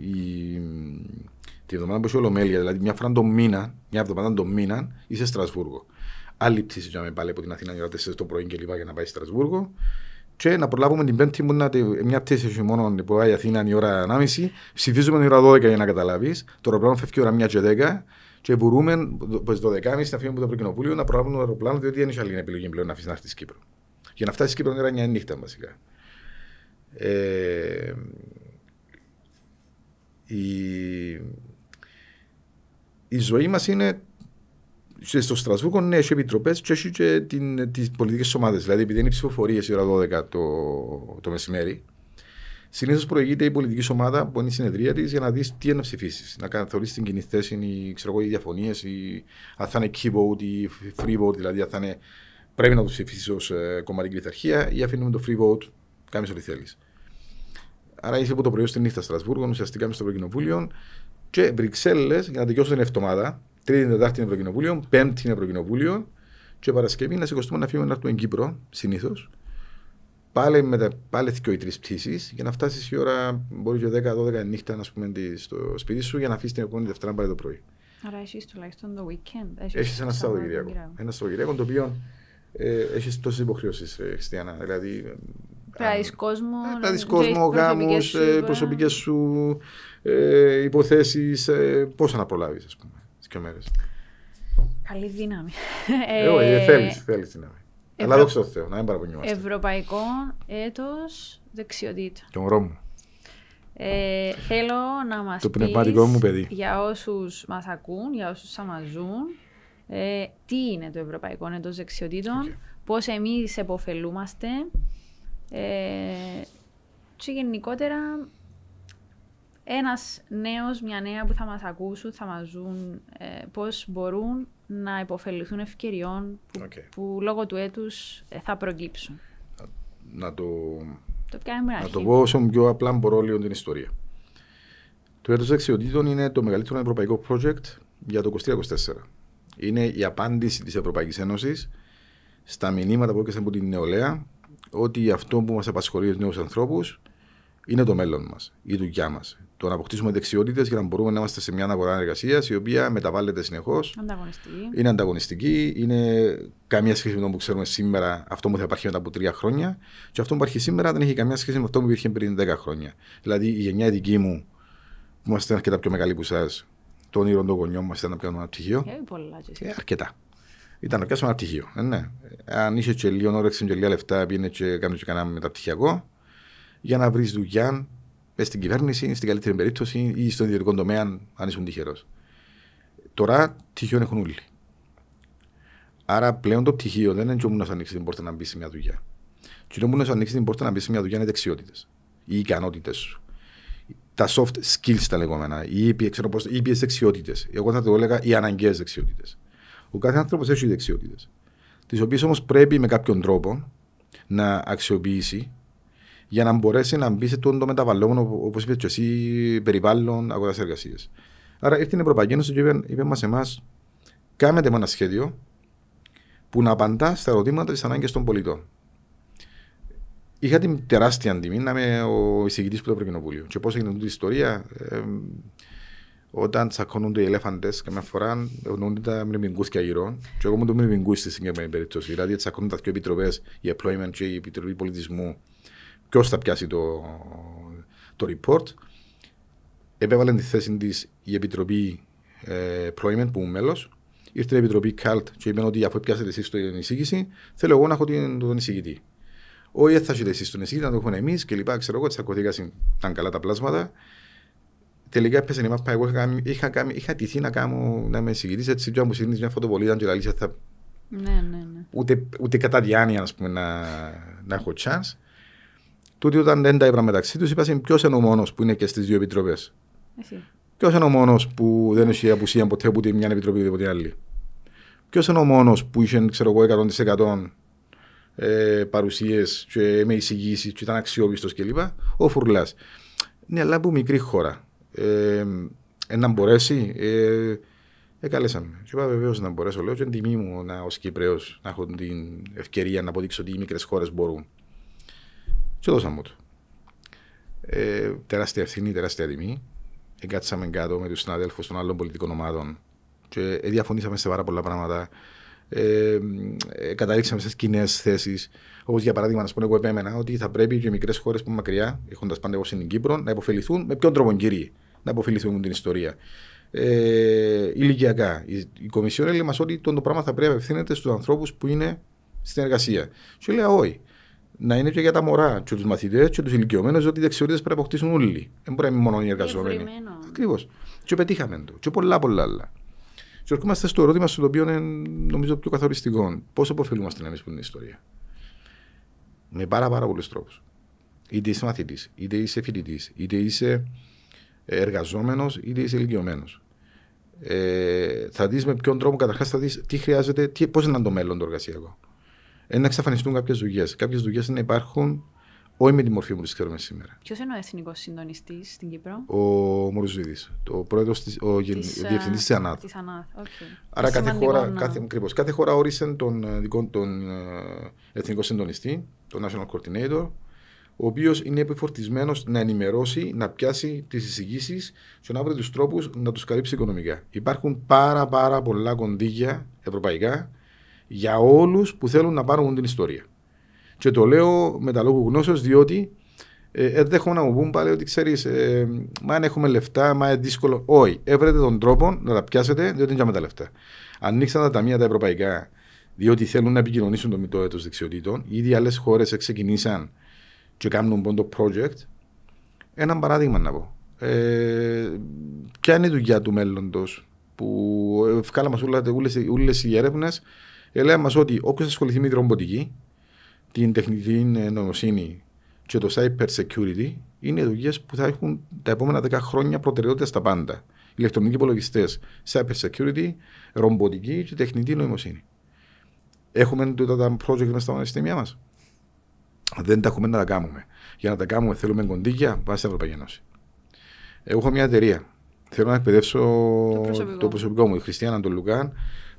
η Τη εβδομάδα που έχει ολομέλεια, δηλαδή μια φορά το μήνα, μια εβδομάδα το μήνα, είσαι Στρασβούργο. Άλλη πτήση για να με πάλι από την Αθήνα για 4 το πρωί και λοιπά για να πάει Στρασβούργο. Και να προλάβουμε την Πέμπτη μου να μια πτήση έχει μόνο που πάει Αθήνα η ώρα 1.30, ψηφίζουμε την ώρα 12 για να καταλάβεις. Το αεροπλάνο φεύγει η ώρα 1 και 10 και μπορούμε το 12.30 να φύγουμε από το Ευρωκοινοβούλιο να προλάβουμε το αεροπλάνο, διότι δεν έχει άλλη επιλογή πλέον να αφήσεις να έρθεις στην Κύπρο. Για να φτάσεις στην Κύπρο είναι 9 νύχτα βασικά. Ε, η, η ζωή μας είναι στο Στρασβούργο ναι, έχει επιτροπές και έχει και τις πολιτικές ομάδες. Δηλαδή, επειδή είναι ψηφοφορίες η ώρα 12 το, το μεσημέρι, συνήθως προηγείται η πολιτική ομάδα που είναι η συνεδρία της για να δεις τι είναι να ψηφίσεις. Να καθορίσει την κοινή θέση ή ξέρω οι διαφωνίες, ή αν θα είναι key vote ή free vote, δηλαδή αν θα είναι πρέπει να το ψηφίσεις ως ε, κομματική πειθαρχία ή αφήνουμε το free vote, κάνεις ό,τι θέλεις. Άρα είσαι από το πρωί στη νύχτα Στρασβούργο, ουσιαστικά μες στο Ευρωκοινοβούλιο και Βρυξέλλες για να τελειώσω την εβδομάδα. Τρίτη, Τετάρτη είναι Ευρωκοινοβούλιο, Πέμπτη είναι Ευρωκοινοβούλιο και Παρασκευή να σηκωστούμε να φύγουμε να έρθουμε Κύπρο, συνήθως. Πάλι με τα πάλι δύο ή τρεις πτήσεις για να φτάσεις η ώρα, μπορεί και 10-12 νύχτα να πούμε, στο σπίτι σου για να αφήσεις την επόμενη Δευτέρα πάλι το πρωί. Άρα έχεις τουλάχιστον το weekend. Έχεις ένα Σαββατοκυριακό. Ένα Σαββατοκυριακό το οποίο ε, έχεις τόσες υποχρεώσεις, ε, Χριστιανά. Δηλαδή, Πρέπει κόσμο, να κόσμο, γάμους, ε, προσωπικές σου ε, υποθέσεις, ε, πώς να προλάβεις, ας πούμε, τις και μέρες; Καλή δύναμη. Ε, όχι, ε, θέλεις, θέλεις δύναμη. Ευρω... Αλλά δόξα τω Θεώ, να μην παραπονιόμαστε. Ευρωπαϊκό έτος δεξιοτήτων. Τον γρόμο. Ε, θέλω να μας το πνευματικό μου παιδί. για όσους μας ακούν, για όσους θα μας ζουν, ε, τι είναι το Ευρωπαϊκό Έτος Δεξιοτήτων, okay. πώς εμείς επωφελούμαστε ε, και γενικότερα ένας νέος, μια νέα που θα μας ακούσουν, θα μας ζουν, ε, πώς μπορούν να υποφεληθούν ευκαιριών που, okay. που λόγω του έτους ε, θα προκύψουν. Να το, το, να το πω όσο πιο απλά μπορώ λίγο την ιστορία. Το έτος δεξιοτήτων είναι το μεγαλύτερο ευρωπαϊκό project για το 2024. Είναι η απάντηση της Ευρωπαϊκής Ένωσης στα μηνύματα που έκαναν από την νεολαία ότι αυτό που μας απασχολεί ως νέους ανθρώπους είναι το μέλλον μας, η δουλειά μας. Το να αποκτήσουμε δεξιότητες για να μπορούμε να είμαστε σε μια αγορά εργασίας η οποία μεταβάλλεται συνεχώς. Είναι ανταγωνιστική. Είναι καμία σχέση με το που ξέρουμε σήμερα, αυτό που θα υπάρχει μετά από τρία χρόνια. Και αυτό που υπάρχει σήμερα δεν έχει καμία σχέση με αυτό που υπήρχε πριν 10 χρόνια. Δηλαδή η γενιά δική μου, που είμαστε αρκετά πιο μεγάλοι από εσάς, το όνειρο των γονιών μας ήταν να πιάνουμε ένα πτυχίο. Ε, αρκετά. Ήταν να πιάσουμε ένα πτυχίο. Ε, ναι. Αν είσαι και λίγο όρεξη και λίγα λεφτά, πήγαινε και κάνει και κανένα μεταπτυχιακό για να βρεις δουλειά στην κυβέρνηση, στην καλύτερη περίπτωση ή στον ιδιωτικό τομέα, αν ήσουν τυχερός. Τώρα τυχείο έχουν όλοι. Άρα πλέον το πτυχίο δεν είναι και να σου ανοίξει την πόρτα να μπεις σε μια δουλειά. Και το να σου ανοίξει την πόρτα να μπεις σε μια δουλειά είναι δεξιότητες. Οι ικανότητες σου. Τα soft skills τα λεγόμενα. Οι ήπιες δεξιότητες. Εγώ θα το έλεγα οι αναγκαίες δεξιότητες. Ο κάθε άνθρωπος έχει δεξιότητες. Τις οποίες όμως πρέπει με κάποιον τρόπο να αξιοποιήσει για να μπορέσει να μπει σε το μεταβαλλόμενο, όπως είπες και εσύ, περιβάλλον αγοράς εργασία. Άρα ήρθε η Ευρωπαϊκή Ένωση και είπε, είπε μας εμάς, κάνετε ένα σχέδιο που να απαντά στα ερωτήματα τη ανάγκη των πολιτών. Είχα την τεράστια αντιμή να είμαι ο εισηγητής του Ευρωκοινοβουλίου. Και πώς έγινε αυτή η ιστορία, ε, όταν τσακώνονται οι ελέφαντε, καμιά φορά γνωρίζουν τα μνημικούσκια γύρω. Και εγώ μου το μνημικούσκι στη συγκεκριμένη περίπτωση. Δηλαδή, τσακώνονται τα δύο επιτροπές, η Employment και η Επιτροπή Πολιτισμού, ποιος θα πιάσει το, το report. Επέβαλε τη θέση της η Επιτροπή ε, Employment που είμαι μέλος. Ήρθε η Επιτροπή CALT και είπε ότι αφού πιάσετε εσείς την εισήγηση, θέλω εγώ να έχω την, τον εισηγητή. Όχι, θα έχετε εσείς τον εισηγητή, να το έχουμε εμείς και λοιπά. Ξέρω εγώ, τσακωθήκα, ήταν καλά τα πλάσματα. Τελικά έπεσε η μάπα. Εγώ είχα, είχα, είχα, είχα τηθεί να, κάνω, να είμαι εισηγητής έτσι. Και μου συνήθω μια φωτοβολίδα και λαλή θα. Ναι, ναι, ναι. Ούτε, ούτε κατά διάνοια πούμε, να, να έχω chance. Τούτοι όταν δεν τα είπαν μεταξύ τους, είπαν ποιος είναι ο μόνος που είναι και στις δύο επιτροπές. Ποιος είναι ο μόνος που δεν έχει απουσία ποτέ ούτε μια επιτροπή ούτε ποτέ άλλη. Ποιος είναι ο μόνος που είχε, ξέρω εγώ, 100% ε, παρουσίες και με εισηγήσεις και ήταν αξιόπιστος κλπ. Ο Φουρλάς. Ναι, αλλά από μικρή χώρα. Ε, ε, να μπορέσει. Ε, ε, καλέσαμε. Και είπα βεβαίως να μπορέσω. Λέω και είναι τιμή μου να, ως Κυπρέος να έχω την ευκαιρία να αποδείξω ότι οι μικρές χώρες μπορούν. Και δώσαμε το. Ε, τεράστια ευθύνη, τεράστια τιμή. Εγκάτσαμε κάτω με τους συναδέλφους των άλλων πολιτικών ομάδων και διαφωνήσαμε σε πάρα πολλά πράγματα. Ε, ε, καταλήξαμε σε κοινές θέσεις. Όπως για παράδειγμα, να πούμε, εγώ επέμενα ότι θα πρέπει και οι μικρές χώρες που είναι μακριά, έχοντας πάντα εγώ στην Κύπρο, να υποφεληθούν με ποιον τρόπο, κύριε, να υποφεληθούν την ιστορία. Ε, ηλικιακά. Η, η Κομισιόν έλεγε μας ότι το, το πράγμα θα πρέπει να απευθύνεται στους ανθρώπους που είναι στην εργασία. Και λέω όχι να είναι και για τα μωρά, και τους μαθητές, και τους ηλικιωμένους, ότι οι δεξιότητες πρέπει να αποκτήσουν όλοι. Δεν μπορεί να είναι μόνο οι εργαζόμενοι. Ακριβώς. Και πετύχαμε το. Και πολλά πολλά άλλα. Και ερχόμαστε στο ερώτημα στο οποίο είναι νομίζω πιο καθοριστικό. Πώς αποφελούμαστε εμεί από την ιστορία; Με πάρα, πάρα πολλούς τρόπους. Είτε είσαι μαθητής, είτε είσαι φοιτητής, είτε είσαι εργαζόμενος, είτε είσαι ηλικιωμένος. Ε, θα δεις με ποιον τρόπο καταρχάς θα δεις τι χρειάζεται, πώς είναι το μέλλον το εργασιακό να εξαφανιστούν κάποιες δουλειές. Κάποιες δουλειές να υπάρχουν όχι με τη μορφή που τις ξέρουμε σήμερα. Ποιος είναι ο εθνικός συντονιστής στην Κύπρο, Ο Μορουζίδη, ο πρόεδρος, ο, της, ο διευθυντής της ΑΝΑΘ. Της ΑΝΑΘ. Okay. Άρα κάθε χώρα, να... κάθε, ακριβώς, κάθε χώρα όρισε τον, τον, τον εθνικό συντονιστή, τον National Coordinator, ο οποίος είναι επιφορτισμένος να ενημερώσει, να πιάσει τις εισηγήσεις και να βρει τους τρόπους να τους καλύψει οικονομικά. Υπάρχουν πάρα, πάρα πολλά κονδύλια ευρωπαϊκά για όλους που θέλουν να πάρουν την ιστορία. Και το λέω με τα λόγου γνώσεως, διότι ε, ε, δεν έχω να μου πούν πάλι ότι ξέρεις, ε, μα αν έχουμε λεφτά, μα είναι δύσκολο. Όχι, έβρετε τον τρόπο να τα πιάσετε, διότι είναι για με τα λεφτά. Ανοίξαν τα ταμεία τα ευρωπαϊκά, διότι θέλουν να επικοινωνήσουν το μητό έτος δεξιοτήτων. Ήδη άλλες χώρες ξεκινήσαν και κάνουν πόντο project. Ένα παράδειγμα να πω. Ε, ποια είναι η δουλειά του μέλλοντος που βγάλαμε όλες οι έρευνες, έλεγαν μας ότι όποιος ασχοληθεί με τη ρομποτική, την τεχνητή νοημοσύνη και το cyber security είναι δουλειές που θα έχουν τα επόμενα 10 χρόνια προτεραιότητα στα πάντα. Ηλεκτρονικοί υπολογιστές, cyber security, ρομποτική και τεχνητή νοημοσύνη. Έχουμε τούτα τα project μέσα στα πανεπιστήμια μας; Δεν τα έχουμε να τα κάνουμε. Για να τα κάνουμε θέλουμε κοντίκια βάσει στην Ευρωπαϊκή Ένωση. Εγώ έχω μια εταιρεία. Θέλω να εκπαιδεύσω το προσωπικό, το προσωπικό μου, η Χριστιανά τον Λουκάν,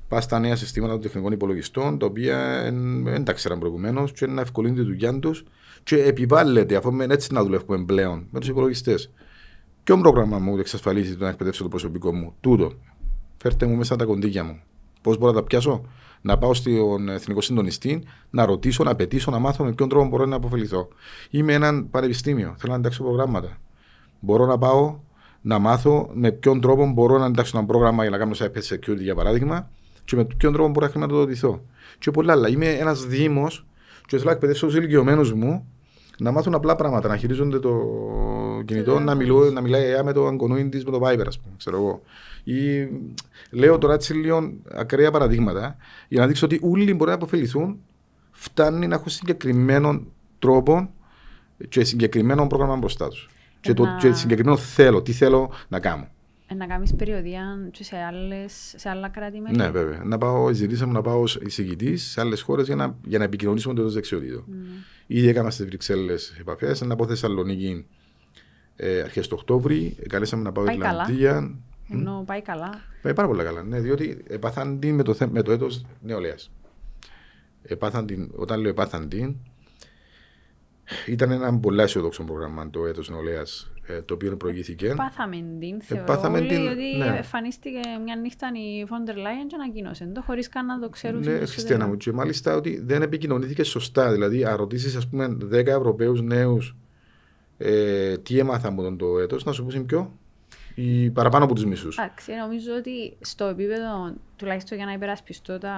πας στα νέα συστήματα των τεχνικών υπολογιστών, τα οποία δεν τα ξέραν προηγουμένως και να ευκολύνουν τη δουλειά τους και επιβάλλεται, αφού έτσι να δουλεύουμε πλέον με τους υπολογιστές. Ποιο πρόγραμμα μου εξασφαλίζει το να εκπαιδεύσω το προσωπικό μου, τούτο. Φέρτε μου μέσα τα κοντίκια μου. Πώς μπορώ να τα πιάσω, να πάω στον εθνικό συντονιστή, να ρωτήσω, να απαιτήσω, να μάθω με ποιον τρόπο μπορώ να αποφεληθώ. Είμαι έναν πανεπιστήμιο, θέλω να εντάξω προγράμματα. Μπορώ να πάω να μάθω με ποιον τρόπο μπορώ να εντάξω ένα πρόγραμμα για να κάνω cyber security για παράδειγμα και με ποιον τρόπο μπορώ να χρηματοδοτηθώ. Και πολλά άλλα. Είμαι ένας Δήμος και θέλω να εκπαιδεύσω τους ηλικιωμένους μου να μάθουν απλά πράγματα, να χειρίζονται το κινητό, να, μιλώ, να μιλάει με το αγκονούιν της με το Viber, ας πούμε, ξέρω εγώ. Ή, λέω τώρα έτσι λίγο ακραία παραδείγματα για να δείξω ότι όλοι μπορεί να αποφεληθούν. Φτάνει να έχουν συγκεκριμένο τρόπο και συγκεκριμένο πρόγραμμα μπροστά τους. Και, το, και συγκεκριμένο θέλω, τι θέλω να κάνω. Ε, να κάνεις περιοδία σε, άλλες, σε άλλα κράτη μέλη. Ναι, βέβαια. Να πάω, ζητήσαμε να πάω ως εισηγητής σε άλλες χώρες για να, για να επικοινωνήσουμε το δεξιότητο. Mm. Ήδη έκανα στις Βρυξέλλες επαφές, να πάω Θεσσαλονίκη ε, αρχές του Οκτώβρη. Καλέσαμε να πάω πάει Ιρλανδία. Καλά. Ενώ πάει καλά. Πάει πάρα πολύ καλά. Ναι, διότι επάθαν την με το, με το έτος νεολαίας. Όταν λέω επάθαν την, ήταν ένα πολύ αισιοδόξο πρόγραμμα το έτος νεολαίας ε, το οποίο προηγήθηκε. Πάθαμε την, θεωρώ Επάθαμε όλοι, την, ότι ναι. εμφανίστηκε μια νύχτα η Φόντερ Λάιεν και ανακοίνωσε το χωρίς καν να το ξέρουν. Ναι, Χριστιανά μου, και μάλιστα ότι δεν επικοινωνήθηκε σωστά. Δηλαδή, αν ρωτήσει, ας πούμε, 10 Ευρωπαίους νέους ε, τι έμαθα από τον το έτος, να σου πούσουν ποιο ή παραπάνω από τους μισούς. Εντάξει, νομίζω ότι στο επίπεδο, τουλάχιστον για να υπερασπιστώ τα,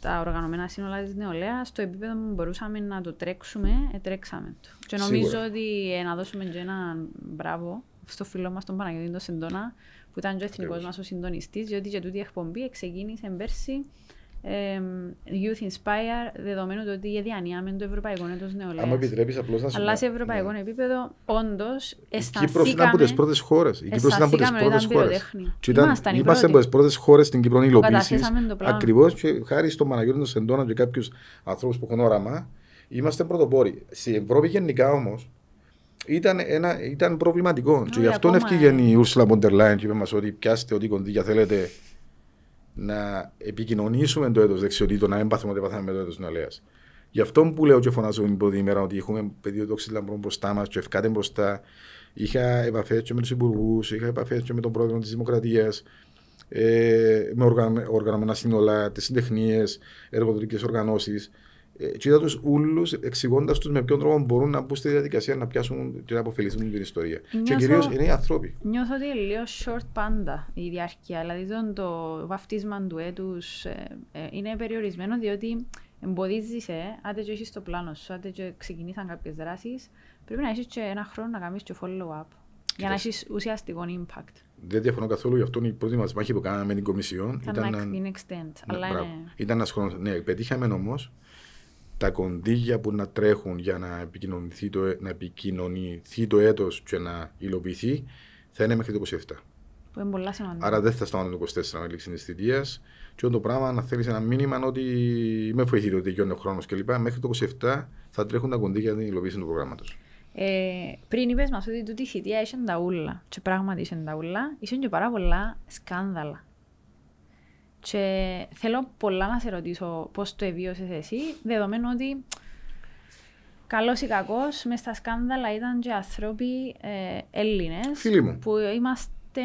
τα οργανωμένα σύνολα της νεολαίας, στο επίπεδο που μπορούσαμε να το τρέξουμε, ε, τρέξαμε το. Και νομίζω Σίγουρα. ότι ε, να δώσουμε και ένα μπράβο στο φίλο μας τον Παναγιώτη τον Σεντόνα, που ήταν και ο εθνικός μας ο συντονιστής, διότι και τούτη η εκπομπή ξεκίνησε πέρσι Youth Inspire, δεδομένου ότι η διάνοια με το Ευρωπαϊκό Έτος Νεολαίας. Αν επιτρέπεις απλώς να σου Αλλά σε ευρωπαϊκό ναι. επίπεδο, όντως, αισθανθήκαμε... Η Κύπρος ήταν από τις πρώτες χώρες. Η Κύπρος ήταν από τις πρώτες χώρες. Είμαστε από τις πρώτες χώρες στην Κύπρο υλοποίησης. Ακριβώς και χάρη στον Παναγιώτη τον Σεντώνα και κάποιους ανθρώπους που έχουν όραμα, είμαστε πρωτοπόροι. Στην Ευρώπη γενικά όμως, ήταν, ένα, ήταν προβληματικό. Και γι' αυτό ευκήγε η Ursula von der Leyen και είπε μας ότι πιάστε ό,τι κονδύλια θέλετε να επικοινωνήσουμε το έτος δεξιοτήτων, να έμπαθουμε ότι πάθαμε με το έτος νεολαίας. Γι' αυτό που λέω και φωνάζω την πρώτη ημέρα ότι έχουμε πεδίο τόξη λαμπρών μπροστά μας και ευκάτε μπροστά. Είχα επαφές και με τους υπουργούς, είχα επαφές και με τον πρόεδρο της Δημοκρατίας, ε, με οργανωμένα σύνολα, τις συντεχνίες, εργοδοτικές οργανώσεις. Ε, και είδα τους ούλους εξηγώντας τους με ποιον τρόπο μπορούν να μπουν στη διαδικασία να πιάσουν και να αποφεληθούν την ιστορία. Νιώθω, και κυρίως είναι οι άνθρωποι. Νιώθω ότι είναι λίγο short πάντα η διάρκεια. Δηλαδή το, το βαφτίσμα του έτους ε, ε, είναι περιορισμένο διότι εμποδίζεις, ε, άντε και έχεις το πλάνο σου, άντε και ξεκινήσαν κάποιες δράσεις. Πρέπει να έχεις και ένα χρόνο να κάνεις και follow-up για να έχεις ουσιαστικό impact. Δεν διαφωνώ καθόλου, γι' αυτό η πρώτη μας μάχη που κάναμε με την Κομισιόν ήταν. Ήταν να extend. Ναι, αλλά είναι... Ήταν ένας χρόνο. Ναι, πετύχαμε όμως τα κονδύλια που να τρέχουν για να επικοινωνηθεί το, να επικοινωνηθεί το έτος και να υλοποιηθεί θα είναι μέχρι το 27. Που είναι πολλά σημαντικά. Άρα δεν θα σταματούν το 24 με λήξη τη θητεία. Και το πράγμα να θέλεις ένα μήνυμα ότι με βοηθείτε ότι γιώνει ο χρόνος κλπ. Μέχρι το 27 θα τρέχουν τα κονδύλια για την υλοποίηση του προγράμματος. Ε, πριν είπες μας ότι τούτη θητεία είσαι τα ούλα. Και πράγματι είσαι τα ούλα, ήσουν και πάρα πολλά σκάνδαλα και θέλω πολλά να σε ρωτήσω πώς το εβίωσες εσύ, δεδομένου ότι Καλός ή κακός, μες στα σκάνδαλα ήταν και άνθρωποι ε, Έλληνες. Φίλοι μου. Που είμαστε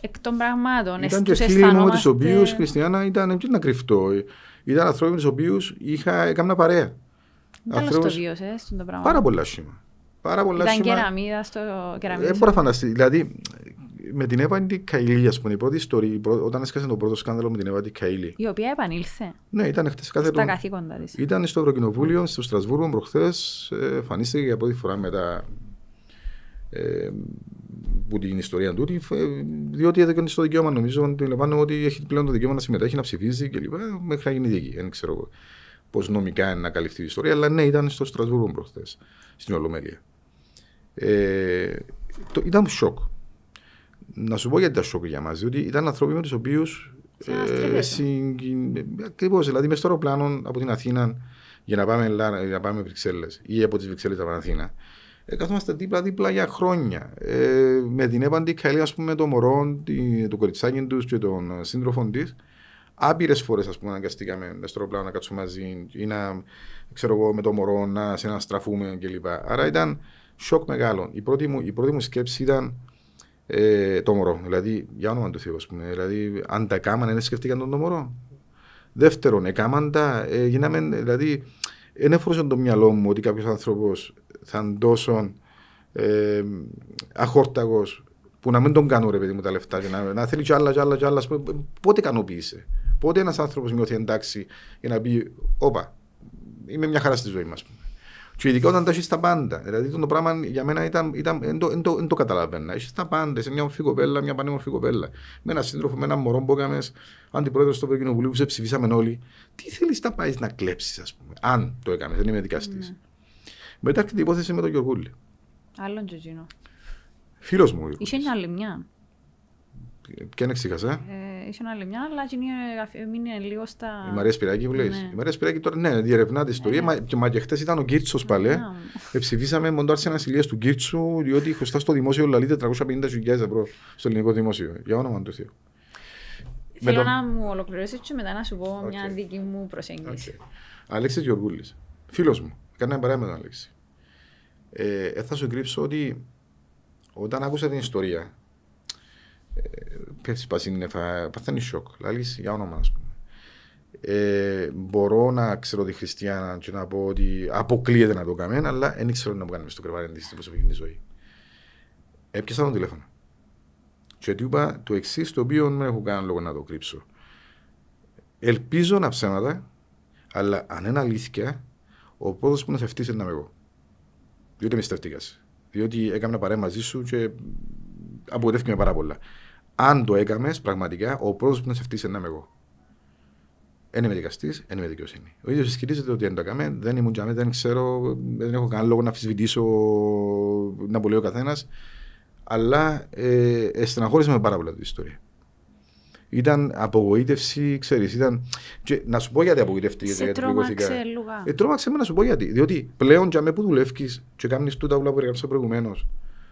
εκ των πραγμάτων. Ήταν και Τους φίλοι μου με τους αισθανόμαστε- οποίους, Χριστιανά, ήταν και να κρυφτώ. Ήταν ανθρώποι με τους οποίους είχα έκανα παρέα. Τέλος το Ανθρώπους- βίωσες στον το πράγμα. Πάρα πολλά σήμα. Πάρα πολλά Ήταν σήμα. κεραμίδα στο Δεν κεραμίδα. μπορώ να φανταστεί. Δηλαδή, με την Εύα την Καηλή, ας πούμε, η πρώτη ιστορία, η πρω- όταν έσκασε το πρώτο σκάνδαλο με την Εύα την Καηλή. Η οποία επανήλθε Ναι, ήταν χτες κάθε στα το- καθήκοντα της. Ήταν στο Ευρωκοινοβούλιο, στο Στρασβούργο προχθές. Ε, εμφανίστηκε για πρώτη φορά μετά ε, που την ιστορία του, ε, διότι έδωκε στο δικαίωμα. Νομίζω ότι λαμβάνω ότι έχει πλέον το δικαίωμα να συμμετέχει, να ψηφίζει κλπ. Μέχρι να γίνει δίκη. Δεν ξέρω πώς νομικά είναι να καλυφθεί η ιστορία, αλλά ναι, ήταν στο Στρασβούργο προχθές, στην Ολομέλεια. Ε, το, ήταν σοκ. Να σου πω γιατί ήταν σοκ για μας, διότι ήταν άνθρωποι με τους οποίους. Συναστρέφεται. Ακριβώς, δηλαδή μες στο αεροπλάνο από την Αθήνα για να πάμε, Λα- για να πάμε Βρυξέλλες ή από τις Βρυξέλλες να πάμε Αθήνα. Ε, καθόμαστε δίπλα-δίπλα για χρόνια. Ε, με την έπαντη καλή, ας πούμε, το μωρό, τη, το κοριτσάκι τους και τον ε, σύντροφο της. Άπειρες φορές, ας πούμε, αναγκαστήκαμε μες στο αεροπλάνο να κάτσουμε μαζί ή να, ξέρω εγώ, με το μωρό να συναστραφούμε κλπ. Άρα ήταν σοκ μεγάλο. Η πρώτη μου, η πρώτη μου σκέψη ήταν ε, το μωρό. Δηλαδή, για όνομα του Θεού, ας πούμε. Δηλαδή, αν τα κάμανε, δεν σκεφτήκαν τον το μωρό. Δεύτερον, έκαναν τα, ε, γίναμε, δηλαδή, δεν έφορωσε το μυαλό μου ότι κάποιος άνθρωπος θα είναι τόσο ε, αχόρταγος που να μην τον κάνω ρε παιδί μου τα λεφτά και να, να θέλει κι άλλα, κι άλλα, κι άλλα. ας πούμε, Πότε ικανοποίησε; Πότε ένας άνθρωπος νιώθει εντάξει για να πει, Όπα, είμαι μια χαρά στη ζωή μα. Και ειδικά όταν τα έχεις στα πάντα. Δηλαδή το πράγμα για μένα ήταν, ήταν, δεν το, εν το, εν το καταλαβαίνα. Έχεις τα πάντα. Σε μια μορφή κοπέλα, μια πανέμορφη κοπέλα. Με ένα σύντροφο, με ένα μωρό που έκαμε αντιπρόεδρος στο Ευρωκοινοβουλίο που σε ψηφίσαμε όλοι. Τι θέλεις να πάεις να κλέψεις, ας πούμε. Αν το έκανες, δεν είμαι δικαστής. Ναι. Μετά έρχεται η υπόθεση με τον Γιωργούλη. Άλλον τζοτζίνο. Φίλος μου. ο Γιωργούλης. Είχε μια άλλη μια. Ποιον εξήγασα. Ε, είχε άλλη μια, αλλά εκείνη ε, μείνει λίγο στα. Η Μαρία Σπυράκη που λέει. Ναι. Η Μαρία Σπυράκη τώρα ναι, διερευνά την ιστορία. Ναι. Μα, και, μα και χτε ήταν ο Κίρτσο πάλι. Α, Εψηφίσαμε μόνο το άρση ανασυλία του Κίρτσου, διότι χρωστά στο δημόσιο λαλεί 450.000 ευρώ στο ελληνικό δημόσιο. Για όνομα του Θεού. Με Θέλω τον- να μου ολοκληρώσεις και μετά να σου πω Οκ. μια δική μου προσέγγιση. Okay. Αλέξης Γεωργούλης. Φίλος μου. Έκανα παρέα με τον Αλέξη. Ε, ε, θα σου κρύψω ότι όταν άκουσα την ιστορία, ε, πέφτεις που τα σύννεφα, παθαίνεις σοκ. Λαλείς για όνομα, ας πούμε. Ε, μπορώ να ξέρω τη Χριστιάνα και να πω ότι αποκλείεται να το κάνουμε, αλλά δεν ξέρω να μου κάνουμε στο κρεβάτι της στην προσωπική της ζωή. Έπιασα τον τηλέφωνο. Και του είπα το εξής, το οποίο δεν έχω κανένα λόγο να το κρύψω. Ελπίζω να ψέματα, αλλά αν είναι αλήθεια, ο πρώτο που να σε φτύσει είναι εγώ. Διότι με στεφτήκα. Διότι έκανα παρέα μαζί σου και απογοητεύτηκε πάρα πολλά. Αν το έκαμες, πραγματικά, ο πρώτος που να σε φτύσει είναι εγώ. Δεν είμαι δικαστής, δεν είμαι δικαιοσύνη. Ο ίδιος ισχυρίζεται ότι δεν το έκαμε, δεν ήμουν τζαμί, δεν ξέρω, δεν έχω κανένα λόγο να αμφισβητήσω να που λέει ο καθένας. Αλλά ε, ε, στεναχώρησε με πάρα πολλά την ιστορία. Ήταν απογοήτευση, ξέρεις. Ήταν... Και να σου πω γιατί απογοητεύτηκε. Σε γιατί τρόμαξε πληγώθηκα. λίγα. Ε, τρόμαξε με να σου πω γιατί. Διότι πλέον για με που δουλεύει και κάνεις τούτα που έγραψα προηγουμένως,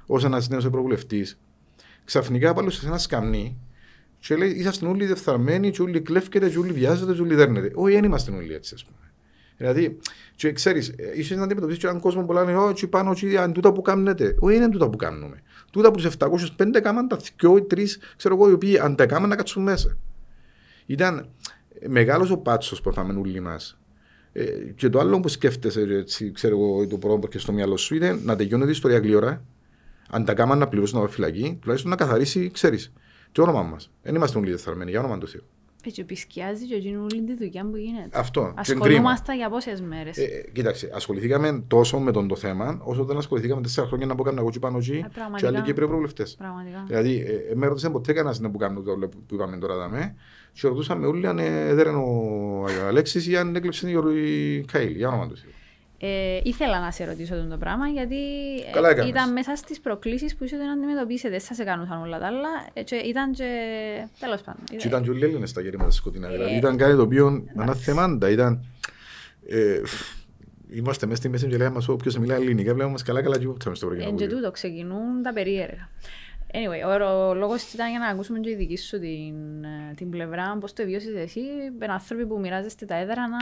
ως ένα νέο ευρωβουλευτή, ξαφνικά πάλι σε ένα σκαμνί και λέει: Είσαστε όλοι δεφθαρμένοι, και όλοι κλέφκετε, και όλοι βιάζετε, και όλοι δέρνετε. Όχι, δεν είμαστε όλοι έτσι, ας πούμε. Δηλαδή, και ξέρεις, ίσως να αντιμετωπίσεις και έναν κόσμο που λένε: Όχι, πάνω, όχι, αν τούτα που κάνετε. Όχι, είναι τούτα που κάνουμε. Τούτα που του 705 κάμαν τα δυο ή τρεις, ξέρω εγώ, οι οποίοι αν τα κάμαν να κάτσουν μέσα. Ήταν μεγάλος ο πάτσος που έφαμε όλοι μας. Ε, και το άλλο που σκέφτεσαι, έτσι, ξέρω εγώ, το πρώτο που έρχεται στο μυαλό σου είναι να τελειώνει η ιστορία γλύωρα. Αν τα κάμαν να πληρώσουν να πάει φυλακή, τουλάχιστον να καθαρίσει, ξέρεις, το όνομα μας. Δεν είμαστε όλοι δεθαρμένοι, για όνομα του Θεού. Έτσι, επισκιάζει και εκείνη όλη τη δουλειά που γίνεται. Αυτό. και κρίμα. Ασχολούμαστε για πόσες μέρες. Ε, ε, κοίταξε, ασχοληθήκαμε τόσο με τον το θέμα, όσο δεν ασχοληθήκαμε τέσσερα χρόνια να πω κάνω εγώ και πάνω εκεί Ε, και πραγματικά. άλλοι Κύπροι ευρωβουλευτέ. Πραγματικά. Δηλαδή, ε, ε, με ρωτήσε ποτέ κανένας να που κάνω το που είπαμε τώρα δαμέ, και ρωτούσαμε όλοι αν ε, δεν είναι ο Αλέξης ή αν έκλεψε η Ιωρή Καήλ, για όνομα του Θεού. Ε, ήθελα να σε ρωτήσω αυτό το πράγμα γιατί ε, Καλά έκανες. ήταν μέσα στις προκλήσεις που ήσασταν να αντιμετωπίσετε. Σας έκαναν όλα τα άλλα. Ε, και ήταν και... Τέλος πάντων. Και ήταν και όλοι Έλληνες στα γέρματα σκοτεινά. Ε, Δηλαδή ήταν κάτι το οποίο αναθεμάντα. Ήταν. Ε, είμαστε μέσα στη μέση και λέγαμε μας όποιος μιλάει ελληνικά, βλέπουμε μας καλά καλά και κόψαμε στο Εν και Ευρωκοινοβούλιο. τούτο ξεκινούν τα περίεργα. Anyway, ο λόγος ήταν για να ακούσουμε και η δική σου την, ε, την πλευρά, πώς το βιώσεις εσύ, με άνθρωποι που μοιράζεστε τα έδρανα,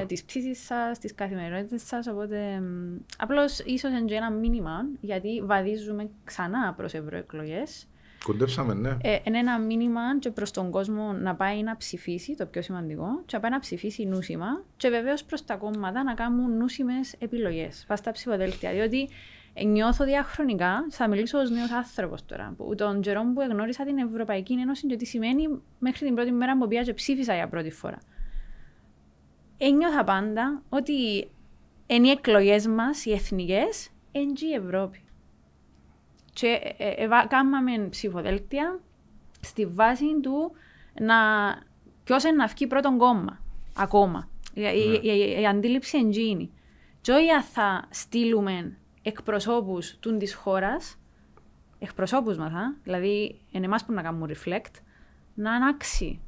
ε, τις πτήσει σας, τις καθημερινότητες σας. Οπότε, απλώς ίσως είναι ένα μήνυμα, γιατί βαδίζουμε ξανά προς ευρωεκλογές. Κοντέψαμε, ναι. Ε, είναι ένα μήνυμα και προς τον κόσμο να πάει να ψηφίσει, το πιο σημαντικό, και να πάει να ψηφίσει νούσιμα, και βεβαίως προς τα κόμματα να κάνουν νούσιμες επιλογές. Πας στα ψηφοδέλτια. Διότι νιώθω διαχρονικά, θα μιλήσω ως νέος άνθρωπος τώρα, που τον καιρό που εγνώρισα την Ευρωπαϊκή Ένωση και τι σημαίνει μέχρι την πρώτη μέρα που πήγα και ψήφισα για πρώτη φορά. Ένιωθα πάντα ότι είναι οι εκλογές μας, οι εθνικές, είναι η Ευρώπη. Και ε, ε, ε, κάναμε ψηφοδέλτια στη βάση του να ποιος είναι να βγει πρώτον κόμμα ακόμα. Η, η, ναι. η, η, αντίληψη εντζήνη. Και όχι θα στείλουμε εκπροσώπους του της χώρας, εκπροσώπους μας, α, δηλαδή είναι εμάς που να κάνουμε reflect, να ανάξει.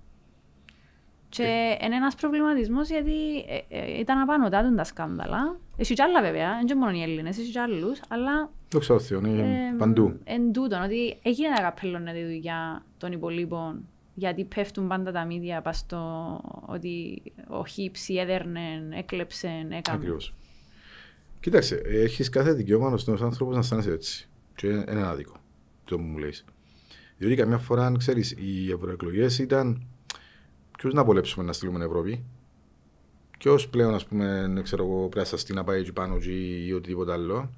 Και είναι ένας προβληματισμός γιατί ε, ε, ήταν απάνω τα σκάνδαλα. Έχει κι άλλα βέβαια, δεν μόνο οι Έλληνες, έχει κι άλλους, αλλά... Το ξέρω, είναι παντού. Εν τούτον, ότι έγινε να καπελώνεται η δουλειά των υπολείπων γιατί πέφτουν πάντα τα μύδια πας στο ότι ο Χίψη έδερνε, έκλεψε, έκανε. Ακριβώς. Κοίταξε, έχεις κάθε δικαίωμα ως νέος άνθρωπος να αισθάνεσαι έτσι. Και είναι άδικο το που μου λέει. Διότι καμιά φορά, αν ξέρεις, οι ευρωεκλογές ήταν ποιος να βολέψουμε να στείλουμε Ευρώπη; Ποιος πλέον, ας πούμε, ξέρω εγώ, πρέπει να σας να πάει εκεί πάνω ή οτιδήποτε άλλο.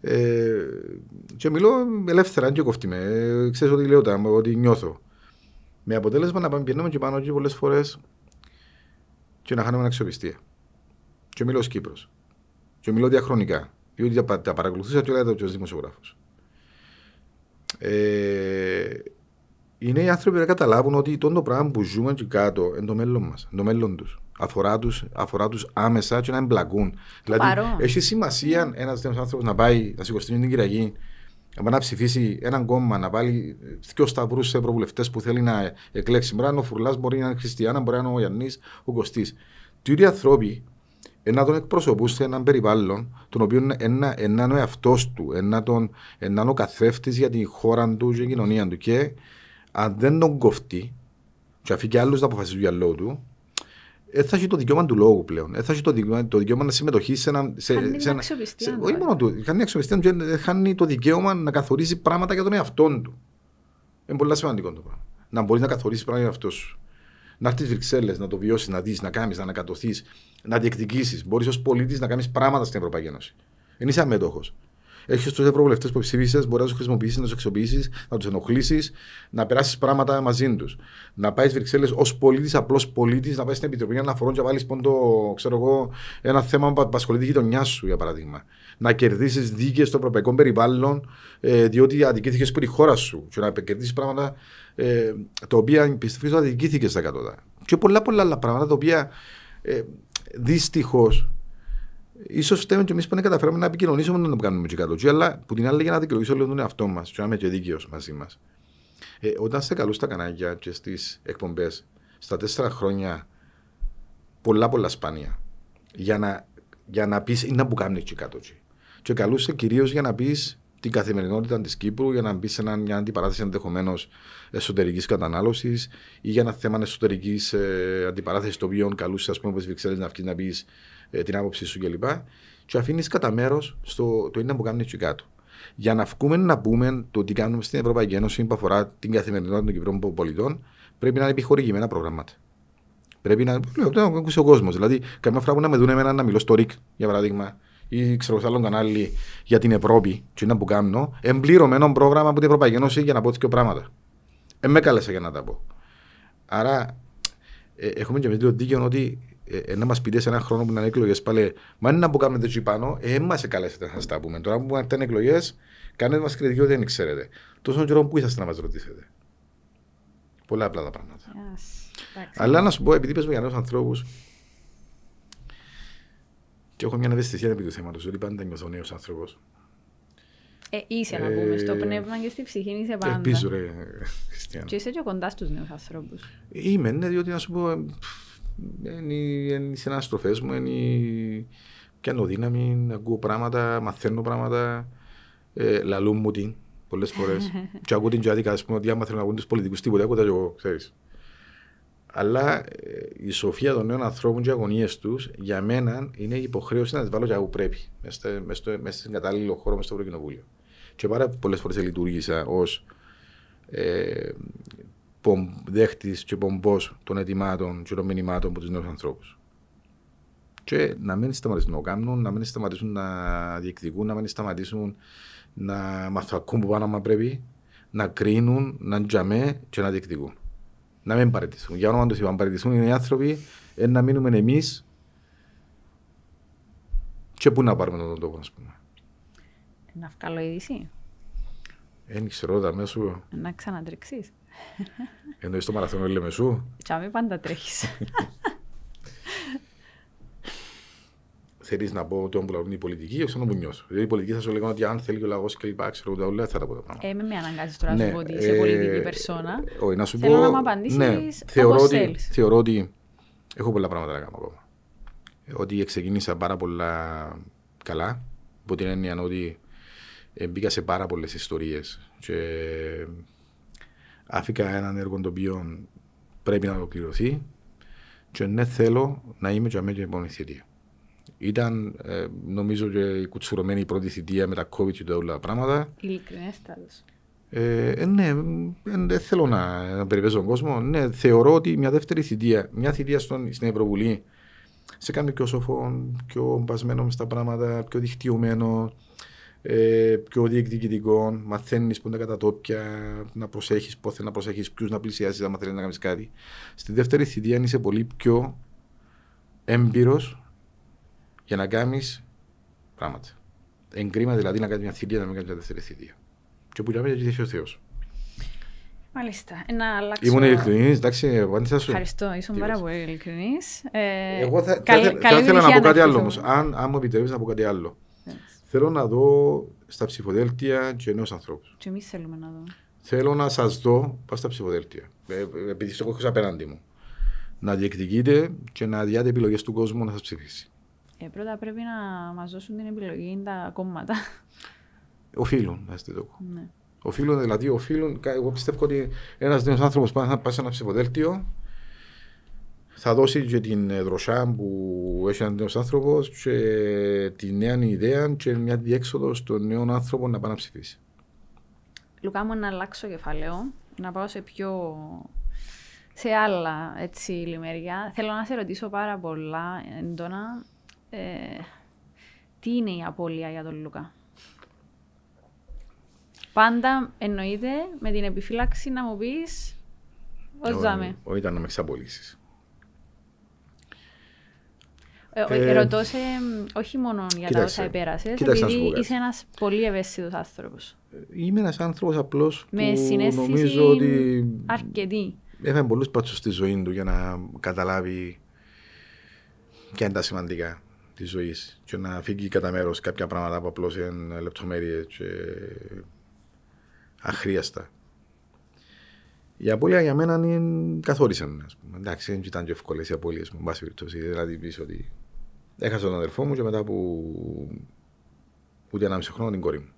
Ε, και μιλώ ελεύθερα, αν και κοφτεί με. Ε, ξέρεις ότι λέω, ότι νιώθω. Με αποτέλεσμα να πάμε πιένουμε και πάνω εκεί πολλές φορές και να χάνουμε αξιοπιστία. Και μιλώ ως Κύπρος. Και μιλώ διαχρονικά. Διότι τα παρακολουθούσα και όλα ο δημοσιογράφος. Ε, είναι οι άνθρωποι να καταλάβουν ότι το πράγμα που ζούμε και κάτω είναι το μέλλον μας, το μέλλον τους. Αφορά τους αφορά τους άμεσα και να εμπλακούν. Δηλαδή, έχει σημασία ένας τέτοιος άνθρωπος να πάει να σηκωστεί την Κυριακή, να να ψηφίσει έναν κόμμα, να βάλει δύο σταυρούς σε ευρωβουλευτέ που θέλει να εκλέξει. Μπορεί να είναι ο Φουρλάς, μπορεί να είναι Χριστιανά, μπορεί να είναι ο Γιάννης, ο Κωστής. Τι οι άνθρωποι να τον εκπροσωπούν σε έναν περιβάλλον τον οποίο είναι ο εαυτός του, είναι ο καθρέφτης για την χώρα του και την κοινωνία του. Και αν δεν τον κοφτεί, και αφήνει και άλλους να αποφασίζουν για λόγο του, δεν θα έχει το δικαίωμα του λόγου πλέον. Δεν θα έχει το δικαίωμα, το δικαίωμα να συμμετοχεί σε ένα. Σε, χάνει σε ένα σε, όχι μόνο του, χάνει αξιοπιστία του, χάνει το δικαίωμα να καθορίζει πράγματα για τον εαυτό του. Είναι πολύ σημαντικό το πράγμα. Να μπορείς να καθορίσεις πράγματα για αυτό σου να έρθεις Βρυξέλλες, να το βιώσεις, να δεις, να κάνεις, να ανακατοθεί, να διεκδικήσεις. Μπορείς ως πολίτης να κάνεις πράγματα στην Ευρωπαϊκή Ένωση. Δεν είσαι αμέτωχος. Έχεις τους ευρωβουλευτές που ψήφισες, μπορείς να τους χρησιμοποιήσεις, να τους αξιοποιήσεις, να τους ενοχλήσεις, να περάσεις πράγματα μαζί τους. Να πάεις Βρυξέλλες ως πολίτης, απλός πολίτης, να πάεις στην Επιτροπή Αναφορών και βάλεις πόντο, ξέρω εγώ, ένα θέμα που απασχολεί τη γειτονιά σου, για παράδειγμα. Να κερδίσεις δίκαιε στο ευρωπαϊκό περιβάλλον, ε, διότι αδικήθηκε που τη χώρα σου. Και να κερδίσεις πράγματα ε, τα οποία πιστεύω ότι αδικήθηκε στα κατώτα. Και πολλά πολλά άλλα πράγματα τα οποία ε, δυστυχώς ίσως φταίμε και εμείς που δεν καταφέραμε να επικοινωνήσουμε να το κάνουμε και κάτω. Αλλά που την άλλη για να δικαιολογήσω λίγο τον εαυτό μας, και να είμαι και δίκαιος μαζί μας. Ε, όταν σε καλούς στα κανάλια και στις εκπομπές στα τέσσερα χρόνια πολλά πολλά σπάνια για να, για να πεις ή να που κάνουν εκεί κάτω. Και καλούσε κυρίως για να πεις την καθημερινότητα της Κύπρου για να μπει σε μια αντιπαράθεση ενδεχομένως εσωτερικής κατανάλωσης ή για ένα θέμα εσωτερικής ε, αντιπαράθεσης το οποίο καλούσε, ας πούμε, όπως να βγει να πεις ε, την άποψή σου κλπ. Και, και αφήνεις κατά μέρος το είναι που κάνουν εκεί κάτω. Για να βγούμε να πούμε το τι κάνουμε στην Ευρωπαϊκή Ένωση που αφορά την καθημερινότητα των Κυπρών πολιτών, πρέπει να είναι επιχορηγημένα προγράμματα. Πρέπει να. Λέω, το ακούσει ο κόσμος. Δηλαδή, καμιά φορά που να με δουν εμένα να μιλώ στο ΡΙΚ, για παράδειγμα, ή ξέρω σε άλλο κανάλι για την Ευρώπη, και είναι που κάνω, εμπληρωμένο πρόγραμμα από την Ευρωπαϊκή Ένωση για να πω δύο πράγματα. Ε, με κάλεσα για να τα πω. Άρα, ε, έχουμε και εμείς το δίκαιο ότι ε, ε, να μας πείτε σε ένα χρόνο που είναι εκλογές πάλι, μα είναι να που κάνουμε το πάνω, ε, μα καλέσετε να σας τα πούμε. Τώρα που ήταν εκλογές, κάνετε μας κριτική ότι δεν ξέρετε. Τόσο καιρό που είσαστε να μας ρωτήσετε. Πολλά απλά τα πράγματα. Yes. Αλλά να σου πω, επειδή πες για νέους ανθρώπους, και έχω μια ευαισθησία επί του θέματος, ότι πάντα νιώθω νέος άνθρωπος. Ε, είσαι να πούμε, στο ε, πνεύμα και στη ψυχή είσαι πάντα. Ελπίζω ρε, Χριστιανό. Και είσαι και κοντά στους νέους ανθρώπους. Είμαι, ναι, διότι να σου πω, είναι οι συναστροφές μου, είναι πιάνω δύναμη, ακούω πράγματα, μαθαίνω πράγματα, ε, λαλούν μου τι. πολλές φορές. και ακούω την Τζάδικα, ας πούμε, ότι άμα θέλουν να ακούουν τους πολιτικούς τίποτα, ακούω τα και εγώ, ξέρεις. Αλλά ε, η σοφία των νέων ανθρώπων και οι αγωνίες τους, για μένα, είναι η υποχρέωση να τις βάλω για όπου πρέπει, μέσα στην κατάλληλο χώρο, μέσα στο Ευρωκοινοβούλιο. Και πάρα πολλές φορές λειτουργήσα ως ε, δέχτης και πομπός των ετοιμάτων και των μηνυμάτων από τους νέους ανθρώπους. Και να μην σταματήσουν να κάνουν, να μην σταματήσουν να διεκδικούν, να μην σταματήσουν να μαθακούν που πάνω μα πρέπει, να κρίνουν, να τζαμέ και να διεκδικούν. Να μην παραιτηθούν. Για όνομα του Θεού, αν παραιτηθούν οι άνθρωποι, ε, να μείνουμε εμείς και πού να πάρουμε τον τόπο, ας πούμε. Να βγάλω είδηση. Δεν ξέρω, τα μέσου. Να ξανατρεξεί. Εννοείς το μαραθώνιο Ελεμεσού. Τσάμι πάντα τρέχεις. Θέλεις να πω το που η πολιτική, όχι να μου νιώσω. Δηλαδή η πολιτική θα σου λέγανε ότι αν θέλει ο λαός και λοιπά, ξέρω εγώ, όλα θα τα πω τα πράγματα. Ε, με με αναγκάζεις τώρα να σου ναι, πω ότι είσαι ε, πολιτική περσόνα. Όχι, να σου Θέλω πω... να μου απαντήσεις ναι, όπως θεωρώ θέλεις. Θεωρώ ότι έχω πολλά πράγματα να κάνω ακόμα. Ότι ξεκίνησα πάρα πολλά καλά, από την έννοια ότι μπήκα σε πάρα πολλές ιστορίες. Και άφηκα έναν έργο το οποίο πρέπει να ολοκληρωθεί και ναι θέλω να είμαι και αμέσως επόμενη θητεία. Ήταν ε, νομίζω και η κουτσουρωμένη η πρώτη θητεία με τα COVID και όλα τα πράγματα. Ειλικρινέστατος. Ε, ε, ναι, δεν ε, θέλω να, να περιπέζω τον κόσμο. Ναι, θεωρώ ότι μια δεύτερη θητεία, μια θητεία στον, στην Ευρωβουλή σε κάνει πιο σοφό, πιο μπασμένο στα πράγματα, πιο δικτυωμένο, ε, πιο διεκδικητικό, μαθαίνεις που είναι τα κατατόπια, να προσέχεις πότε να προσέχεις, ποιους να πλησιάσεις, αν θέλεις να κάνεις κάτι. Στη δεύτερη θητεία είσαι πολύ πιο έμπειρος για να κάνεις πράγματα. Εγκρίμα δηλαδή να κάνεις μια θητεία, να μην κάνεις μια δεύτερη θητεία. Και που λέμε γιατί ο Θεός. Μάλιστα. Να αλλάξω... Ήμουν ειλικρινής, εντάξει, απάντησα σου. Ευχαριστώ, ήσουν πάρα πολύ ειλικρινής. Ε, Εγώ θα, καλ, θα, θα, θα ήθελα να πω κάτι άλλο όμως. Αν, αν μου επιτρέπεις να πω κάτι άλλο. Yes. Θέλω να δω στα ψηφοδέλτια και ενός ανθρώπου. Και εμείς θέλουμε να δω. Θέλω να σας δω πάω στα ψηφοδέλτια. Ε, επειδή στο έχω απέναντι μου. Να διεκδικείτε και να διάτε επιλογές του κόσμου να σας ψηφίσει. Ε, πρώτα πρέπει να μας δώσουν την επιλογή τα κόμματα. Οφείλουν να είστε το. Ναι. Οφείλουν, δηλαδή, οφείλουν. Εγώ πιστεύω ότι ένας νέος άνθρωπος πάει, πάει σε ένα ψηφοδέλτιο θα δώσει και την δροσιά που έχει ένας νέος άνθρωπος και τη νέα ιδέα και μια διέξοδο στον νέο άνθρωπο να πάει να ψηφίσει. Λουκά μου να αλλάξω κεφάλαιο, να πάω σε πιο σε άλλα έτσι λιμέρια. Θέλω να σε ρωτήσω πάρα πολλά έντονα ε, τι είναι η απώλεια για τον Λουκά. Πάντα εννοείται με την επιφύλαξη να μου πεις ως ζάμε. Όχι, ήταν να με εξαπολύσεις. Ε, ε, ρωτώ σε, όχι μόνο για τα όσα επέρασες, επειδή είσαι ένας πολύ ευαίσθητος άνθρωπος. Είμαι ένας άνθρωπος απλώς που νομίζω ότι. Αρκετή. Έφερε πολλούς πάτσους στη ζωή του για να καταλάβει ποια είναι τα σημαντικά της ζωής και να φύγει κατά μέρος κάποια πράγματα που απλώς είναι λεπτομέρειες και αχρίαστα. Η απώλεια για μένα είναι καθόρισαν. Εντάξει, δεν ήταν και εύκολες οι απώλειες μου. Μπα περιπτώσει, δηλαδή πεις ότι Έχασα τον αδερφό μου και μετά από ούτε ένα μισό χρόνο την κόρη μου.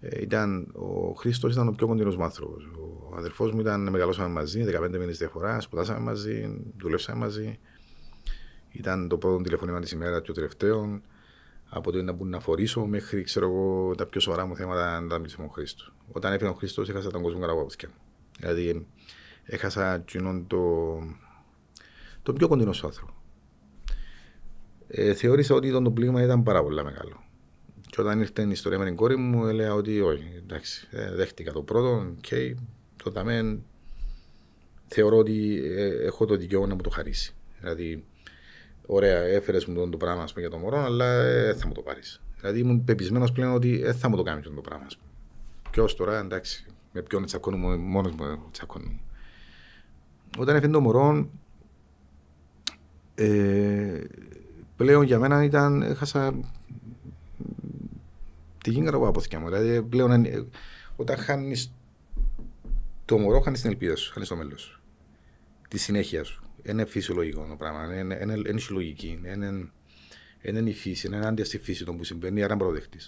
Ε, ήταν, ο Χρήστος ήταν ο πιο κοντινός μου άνθρωπος. Ο αδερφός μου ήταν, μεγαλώσαμε μαζί, 15 μήνες διαφορά, σπουδάσαμε μαζί, δουλέψαμε μαζί. Ήταν το πρώτο τηλεφώνημα της ημέρας και το τελευταίος. Από το να μπουν να φορήσω μέχρι ξέρω εγώ, τα πιο σοβαρά μου θέματα να τα μιλήσω με τον Χρήστο. Όταν έφυγε ο Χρήστος, έχασα τον κόσμο καλά από μου. Δηλαδή, έχασα το, το πιο κοντινό σου άνθρωπο ε, θεώρησα ότι το πλήγμα ήταν πάρα πολύ μεγάλο. Και όταν ήρθε η ιστορία με την κόρη μου, έλεγα ότι όχι, εντάξει, ε, δέχτηκα το πρώτο, okay, το ταμέν θεωρώ ότι ε, έχω το δικαίωμα να μου το χαρίσει. Δηλαδή, ωραία, έφερες μου το πράγμα πούμε, για το μωρό, αλλά ε, θα μου το πάρεις. Δηλαδή, ήμουν πεπισμένος πλέον ότι ε, θα μου το κάνεις το πράγμα. Ποιος τώρα, εντάξει, με ποιον τσακώνουμε, μόνος μου τσακώνουμε. Όταν έφερε το μωρό, ε, πλέον για μένα ήταν, έχασα τη γύγκα από αποθηκιά μου. Δηλαδή πλέον όταν χάνεις το μωρό, χάνεις την ελπίδα σου, χάνεις το μέλλον σου. Τη συνέχεια σου. Είναι φυσιολογικό το πράγμα. Είναι, είναι, είναι συλλογική. Είναι, είναι η φύση, είναι ενάντια στη φύση το που συμβαίνει, άρα αποδεχτή.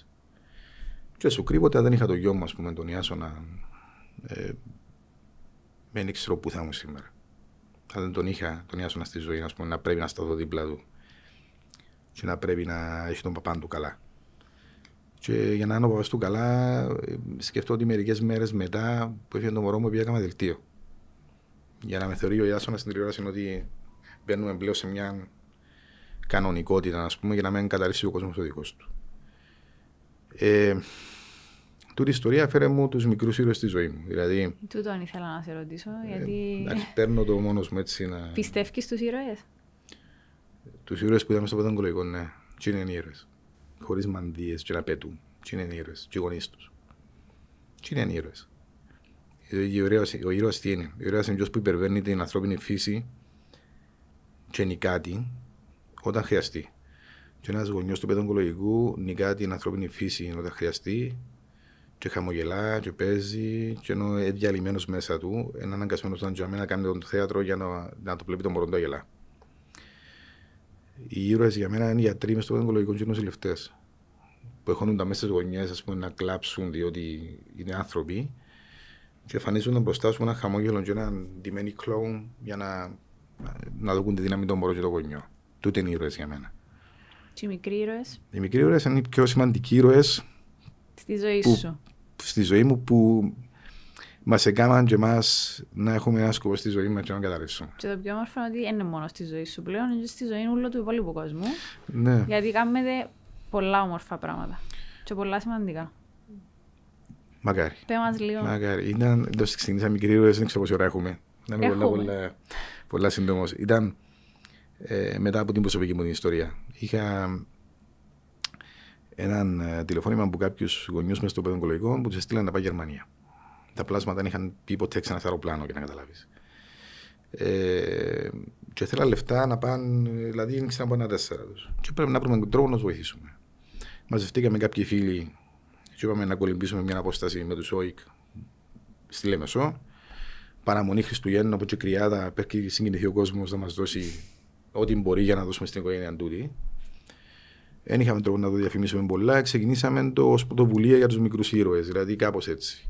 Και σου κρύβω ότι αν δεν είχα το γιο μου, ας πούμε, τον Ιάσονα, ε, δεν ήξερα πού θα ήμουν σήμερα. Αν δεν τον είχα τον Ιάσονα στη ζωή, ας πούμε, να πρέπει να σταθώ δίπλα του και να πρέπει να έχει τον παπάν του καλά. Και για να είναι ο παπάς του καλά, ε, σκεφτώ ότι μερικές μέρες μετά που έφυγε το μωρό μου, πήγα δελτίο. Για να με θεωρεί ο Ιάσονας στην τηλεόραση ότι μπαίνουμε πλέον σε μια κανονικότητα, ας πούμε, για να μην καταρρύσει ο κόσμος ο δικό του. Ε, τούτη η ιστορία φέρε μου τους μικρούς ήρωες στη ζωής μου. Δηλαδή, Τούτον ήθελα να σε ρωτήσω, ε, γιατί. εντάξει, παίρνω το μόνος μου έτσι να. Πιστεύεις στου ήρωες; Τους ήρωες που είδαμε στο πενταγκολογικό, ναι. Τι είναι ήρωες. Χωρίς μανδύες και να πέτουν. Τι είναι ήρωες. Και οι γονείς τους. Τι είναι ήρωες. Ο ήρωα τι είναι; Ο ήρωα είναι ποιο που υπερβαίνει την ανθρώπινη φύση και νικάτη όταν χρειαστεί. Και ένας γονιός του παιδογκολογικού νικά την ανθρώπινη φύση όταν χρειαστεί και χαμογελά και παίζει και ενώ είναι διαλυμένος μέσα του, είναι αναγκασμένος να να κάνει τον θέατρο για να, να το βλέπει τον μωρό γελά. Οι ήρωες για μένα είναι οι γιατροί μες στο παιδογκολογικό και νοσηλευτές. Που έχουν τα μέσα γωνιές να κλάψουν διότι είναι άνθρωποι και εμφανίζονται μπροστά σου ένα χαμόγελο και ένα ντυμένοι κλόουν για να, να δουν τη δύναμη των μωρών και το γονιό. Τούτε είναι οι ήρωες για μένα. Και οι μικροί ήρωες; Οι μικροί ήρωες είναι οι πιο σημαντικοί ήρωες στη ζωή που, σου. Στη ζωή μου που μας έκαναν και εμάς να έχουμε ένα σκοπό στη ζωή μας και να καταρρεύσουμε. Και το πιο όμορφο είναι ότι δεν είναι μόνο στη ζωή σου πλέον, είναι στη ζωή όλου του υπόλοιπου κόσμου. Ναι. Γιατί κάνουμε πολλά όμορφα πράγματα. Και πολλά σημαντικά. Μακάρι. Πέ μας λίγο. Μακάρι. Ήταν, το ξεκινήσα μικρή ήρωες, δεν ξέρω πόση ώρα έχουμε. Ήταν πολλά, πολλά, πολλά σύντομος. Ήταν ε, μετά από την προσωπική μου την ιστορία. Είχα έναν ε, τηλεφώνημα από κάποιους γονιούς μέσα στο παιδογκολογικό που τους έστειλαν να πάει Γερμανία. Τα πλάσματα δεν είχαν πει ποτέ ξανά σε αεροπλάνο για να καταλάβεις. Ε, και ήθελα λεφτά να πάνε, δηλαδή δεν ήξερα να πάνε τέσσερα τους. Και πρέπει να βρούμε τρόπο να τους βοηθήσουμε. Μαζευτήκαμε κάποιοι φίλοι και είπαμε να κολυμπήσουμε μια απόσταση με τους ΟΙΚ στη Λέμεσο. Παραμονή Χριστουγέννων από την Κρυάδα, πρέπει συγκινηθεί ο κόσμος να μας δώσει ό,τι μπορεί για να δώσουμε στην οικογένεια τούτη. Δεν είχαμε τρόπο να το διαφημίσουμε πολλά. Ξεκινήσαμε το ως πρωτοβουλία για τους μικρούς ήρωες, δηλαδή κάπως έτσι.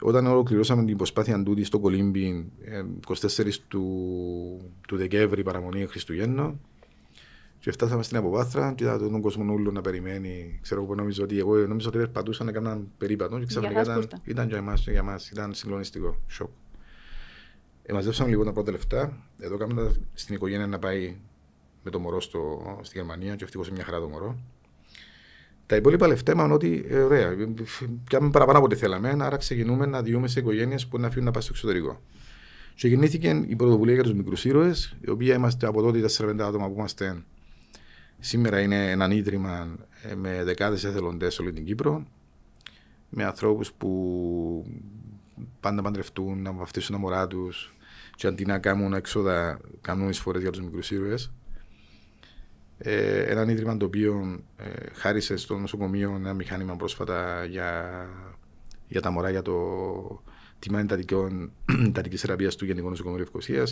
Όταν ολοκληρώσαμε την προσπάθεια τούτη στο Κολύμπι 24 του, του Δεκέμβρη παραμονή Χριστουγέννων, και φτάσαμε στην Αποβάθρα και είδα τον κόσμο όλο να περιμένει. Ξέρω εγώ νομίζω ότι εγώ νομίζω ότι περπατούσαν να κάνουν περίπατο και ξαφνικά ήταν, ήταν; για εμάς, για εμάς, ήταν συγκλονιστικό. Σοκ. Εμαζέψαμε λίγο τα πρώτα λεφτά. Εδώ κάνουμε στην οικογένεια να πάει με το μωρό στο, στη Γερμανία και ευτυχώς μια χαρά το μωρό. Τα υπόλοιπα λεφτά είπαμε ότι ε, ωραία, κάνουμε παραπάνω από ό,τι θέλαμε, άρα ξεκινούμε να διούμε σε οικογένειες που να αφήνουν να πάει στο εξωτερικό. Και γεννήθηκε η πρωτοβουλία για τους μικρούς ήρωες, η οποία είμαστε από τότε 4-5 άτομα που είμαστε. Σήμερα είναι ένα ίδρυμα ε, με δεκάδες εθελοντές σε όλη την Κύπρο, με ανθρώπους που πάνε να παντρευτούν, να βαφτίσουν τα μωρά τους, και αντί να κάνουν έξοδα, κάνουν εισφορές για τους μικρούς ήρωες. Ε, έναν ίδρυμα το οποίο ε, χάρισε στο νοσοκομείο ένα μηχάνημα πρόσφατα για, για τα μωρά για το τιμά εντατική θεραπεία του Γενικού Νοσοκομείου Ευκοσία.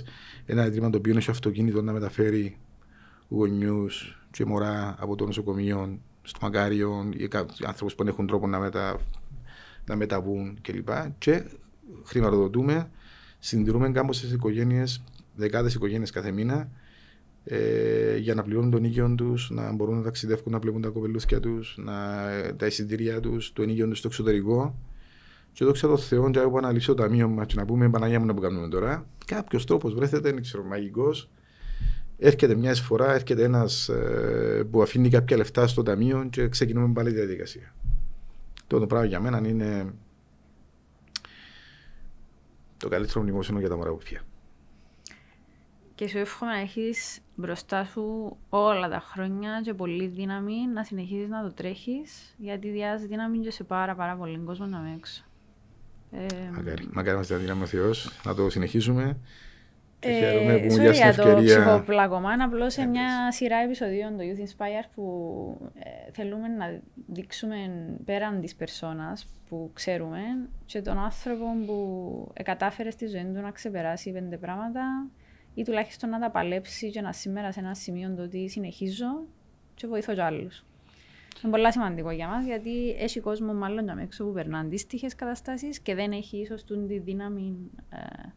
Ένα ίδρυμα το οποίο έχει αυτοκίνητο να μεταφέρει γονιούς και μωρά από το νοσοκομείο στο Μακάριο ή άνθρωπου που έχουν τρόπο να, μετα, να μεταβούν κλπ. Και, και χρηματοδοτούμε συντηρούμε κάμποσε οικογένειες, δεκάδες οικογένειες κάθε μήνα, ε, για να πληρώνουν τον οίκιο τους, να μπορούν να ταξιδεύουν, να βλέπουν τα κοπελούθια τους, τα εισιτήρια τους, το ενοίκιο τους στο εξωτερικό. Και δόξα τω Θεώ, και να λύσω το ταμείο μας και να πούμε Παναγία μου να που κάνουμε τώρα. Κάποιος τρόπος βρέθεται, δεν ξέρω, μαγικός. Έρχεται μια φορά, έρχεται ένας ε, που αφήνει κάποια λεφτά στο ταμείο και ξεκινούμε πάλι τη διαδικασία. Το πράγμα για μένα είναι το καλύτερο μνημόσυνο για τα μωρά Και σου εύχομαι να έχεις μπροστά σου όλα τα χρόνια και πολύ δύναμη να συνεχίζεις να το τρέχεις, γιατί διάζει δύναμη και σε πάρα, πάρα πολύ κόσμο να με έξω. Ε, μακάρι, μακάρι μας δύναμη ο Θεός, να το συνεχίσουμε. Ε, χαίρομαι που μου για το ψυχοπλακωμά, απλώς σε μια σειρά επεισοδίων του Youth Inspire που ε, θέλουμε να δείξουμε πέραν της περσόνας που ξέρουμε και τον άνθρωπο που κατάφερε στη ζωή του να ξεπεράσει πέντε πράγματα ή τουλάχιστον να τα παλέψει και να σήμερα σε ένα σημείο το ότι συνεχίζω και βοηθώ κι άλλους. Είναι πολύ σημαντικό για μας γιατί έχει κόσμο μάλλον για έξω που περνά αντίστοιχες καταστάσεις και δεν έχει ίσως τη δύναμη ε,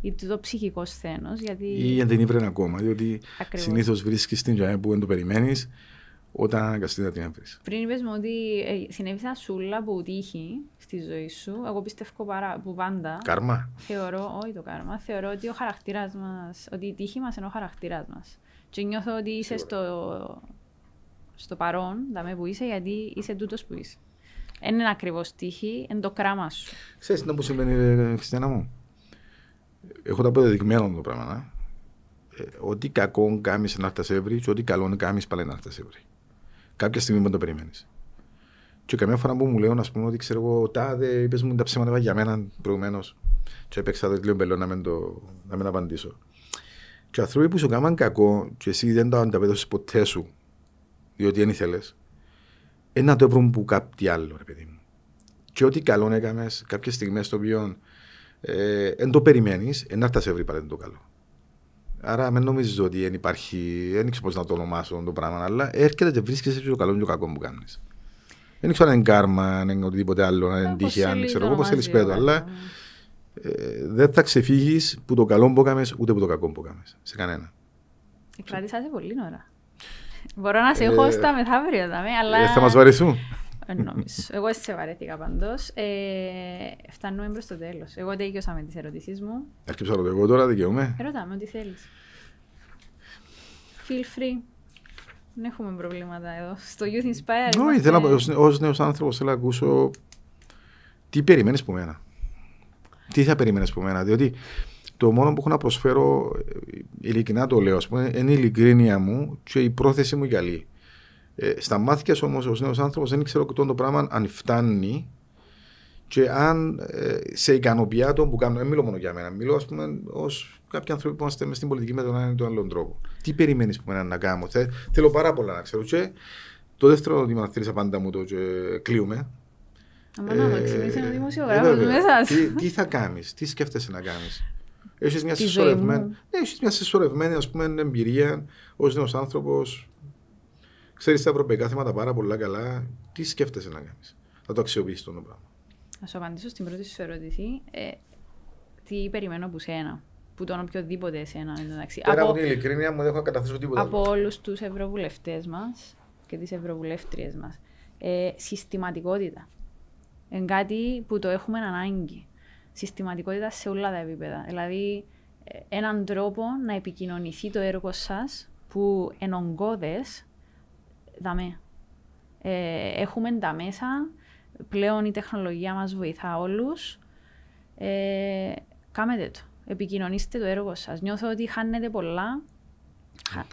ή το ψυχικός σθένος. Γιατί... Ή δεν είναι ακόμα, διότι συνήθως βρίσκεις την ζωή που δεν το περιμένεις όταν αναγκαστεί να την έβρεις. Πριν είπες μου ότι ε, συνέβη σαν σούλα που τύχει στη ζωή σου, εγώ πιστεύω παρά, που πάντα. Κάρμα. Θεωρώ, όχι το κάρμα, θεωρώ ότι ο χαρακτήρας μας, ότι η τύχη μας είναι ο χαρακτήρας μας. Και νιώθω ότι είσαι στο, στο παρόν, δαμε που είσαι, γιατί είσαι τούτος που είσαι. Δεν είναι ακριβώς τύχη, είναι το κράμα σου. Ξέρεις τι που σημαίνει, Χριστιανά μου; Έχω τα αποδεδειγμένο το πράγμα. Ε, ό,τι κακό κάνεις να έρθεις σε εύρη, και ό,τι καλό κάνεις πάλι να έρθεις σε εύρη. Κάποια στιγμή που το περιμένεις. Και καμιά φορά που μου λέω, να πούμε, ότι ξέρω εγώ, τάδε, είπες μου τα ψέματα για μένα προηγουμένως. Και έπαιξα το λίγο μπελό να μην, το, να μην απαντήσω. Και άνθρωποι που σου κάναν κακό, και εσύ δεν το ανταπέδωσες ποτέ σου, διότι δεν ήθελες, ένα το έπρεπε που κάτι άλλο, ρε παιδί μου. Και ό,τι καλό έκαμες, κάποιες στιγμές το οποίο δεν ε, το περιμένεις, να σε βρει πάλι το καλό. Άρα δεν νομίζω ότι δεν υπάρχει, δεν ξέρω πώς να το ονομάσω το πράγμα, αλλά έρχεται και βρίσκεσαι το καλό και το κακό που κάνεις. Δεν ξέρω αν είναι κάρμα, αν είναι οτιδήποτε άλλο, αν είναι τύχη, αν ξέρω εγώ πώ θέλεις πέτω, αλλά ε, δεν θα ξεφύγεις που το καλό που έκαμες ούτε που το κακό που έκαμες. Σε κανένα. Εκρατήσατε πολύ ώρα. Μπορώ να σε έχω ε, στα μεθαύριο, αλλά. Ε, θα μας βαρεθούν. Ε, νομίζω. Εγώ σε βαρέθηκα πάντως. Ε, φτάνουμε προς το τέλος. Εγώ τέλειωσα με τις ερωτήσεις μου. Έρχεψα ρωτώ εγώ τώρα, δικαιούμαι. Ρωτάμε ό,τι θέλεις. Feel free. Δεν έχουμε προβλήματα εδώ. Στο Youth Inspire. Όχι, θέλω ως νέος άνθρωπος θέλω να ακούσω τι περιμένεις από μένα. Τι θα περιμένεις από μένα. Διότι το μόνο που έχω να προσφέρω, ειλικρινά το λέω, πούμε, είναι η ειλικρίνεια μου και η πρόθεση μου για καλή. Ε, στα μάτια όμως ως νέος άνθρωπος δεν ξέρω το πράγμα αν φτάνει και αν ε, σε ικανοποιεί το που κάνω. Δεν μιλώ μόνο για μένα. Μιλώ, ας πούμε, ως κάποιοι άνθρωποι που είμαστε στην πολιτική με τον έναν ή τον άλλον τρόπο. Τι περιμένεις που μένα να κάνω. Θε, θέλω πάρα πολλά να ξέρω. Και το δεύτερο ότι με απάντα μου το και κλείουμε. Ε, τι, τι θα κάνεις, τι σκέφτεσαι να κάνεις. Έχεις μια συσσωρευμένη, ναι, μια συσσωρευμένη ας πούμε, εμπειρία ως νέος άνθρωπος ξέρεις τα ευρωπαϊκά θέματα πάρα πολλά καλά, τι σκέφτεσαι να κάνεις; Θα το αξιοποιήσεις το πράγμα. Να σου απαντήσω στην πρώτη σου ερώτηση. Ε, τι περιμένω από σένα, που τον οποιοδήποτε εσένα. Εντάξει. Πέρα από, από την ειλικρίνεια μου, δεν έχω καταθέσω τίποτα. Από όλους τους ευρωβουλευτές μας και τις ευρωβουλεύτριες μας. Ε, συστηματικότητα. Είναι κάτι που το έχουμε ανάγκη. Συστηματικότητα σε όλα τα επίπεδα. Δηλαδή, ε, έναν τρόπο να επικοινωνηθεί το έργο σας που ογκώδες δαμέ. Ε, έχουμε τα μέσα, πλέον η τεχνολογία μας βοηθά όλους. Ε, κάμετε το, επικοινωνήστε το έργο σας. Νιώθω ότι χάνετε πολλά,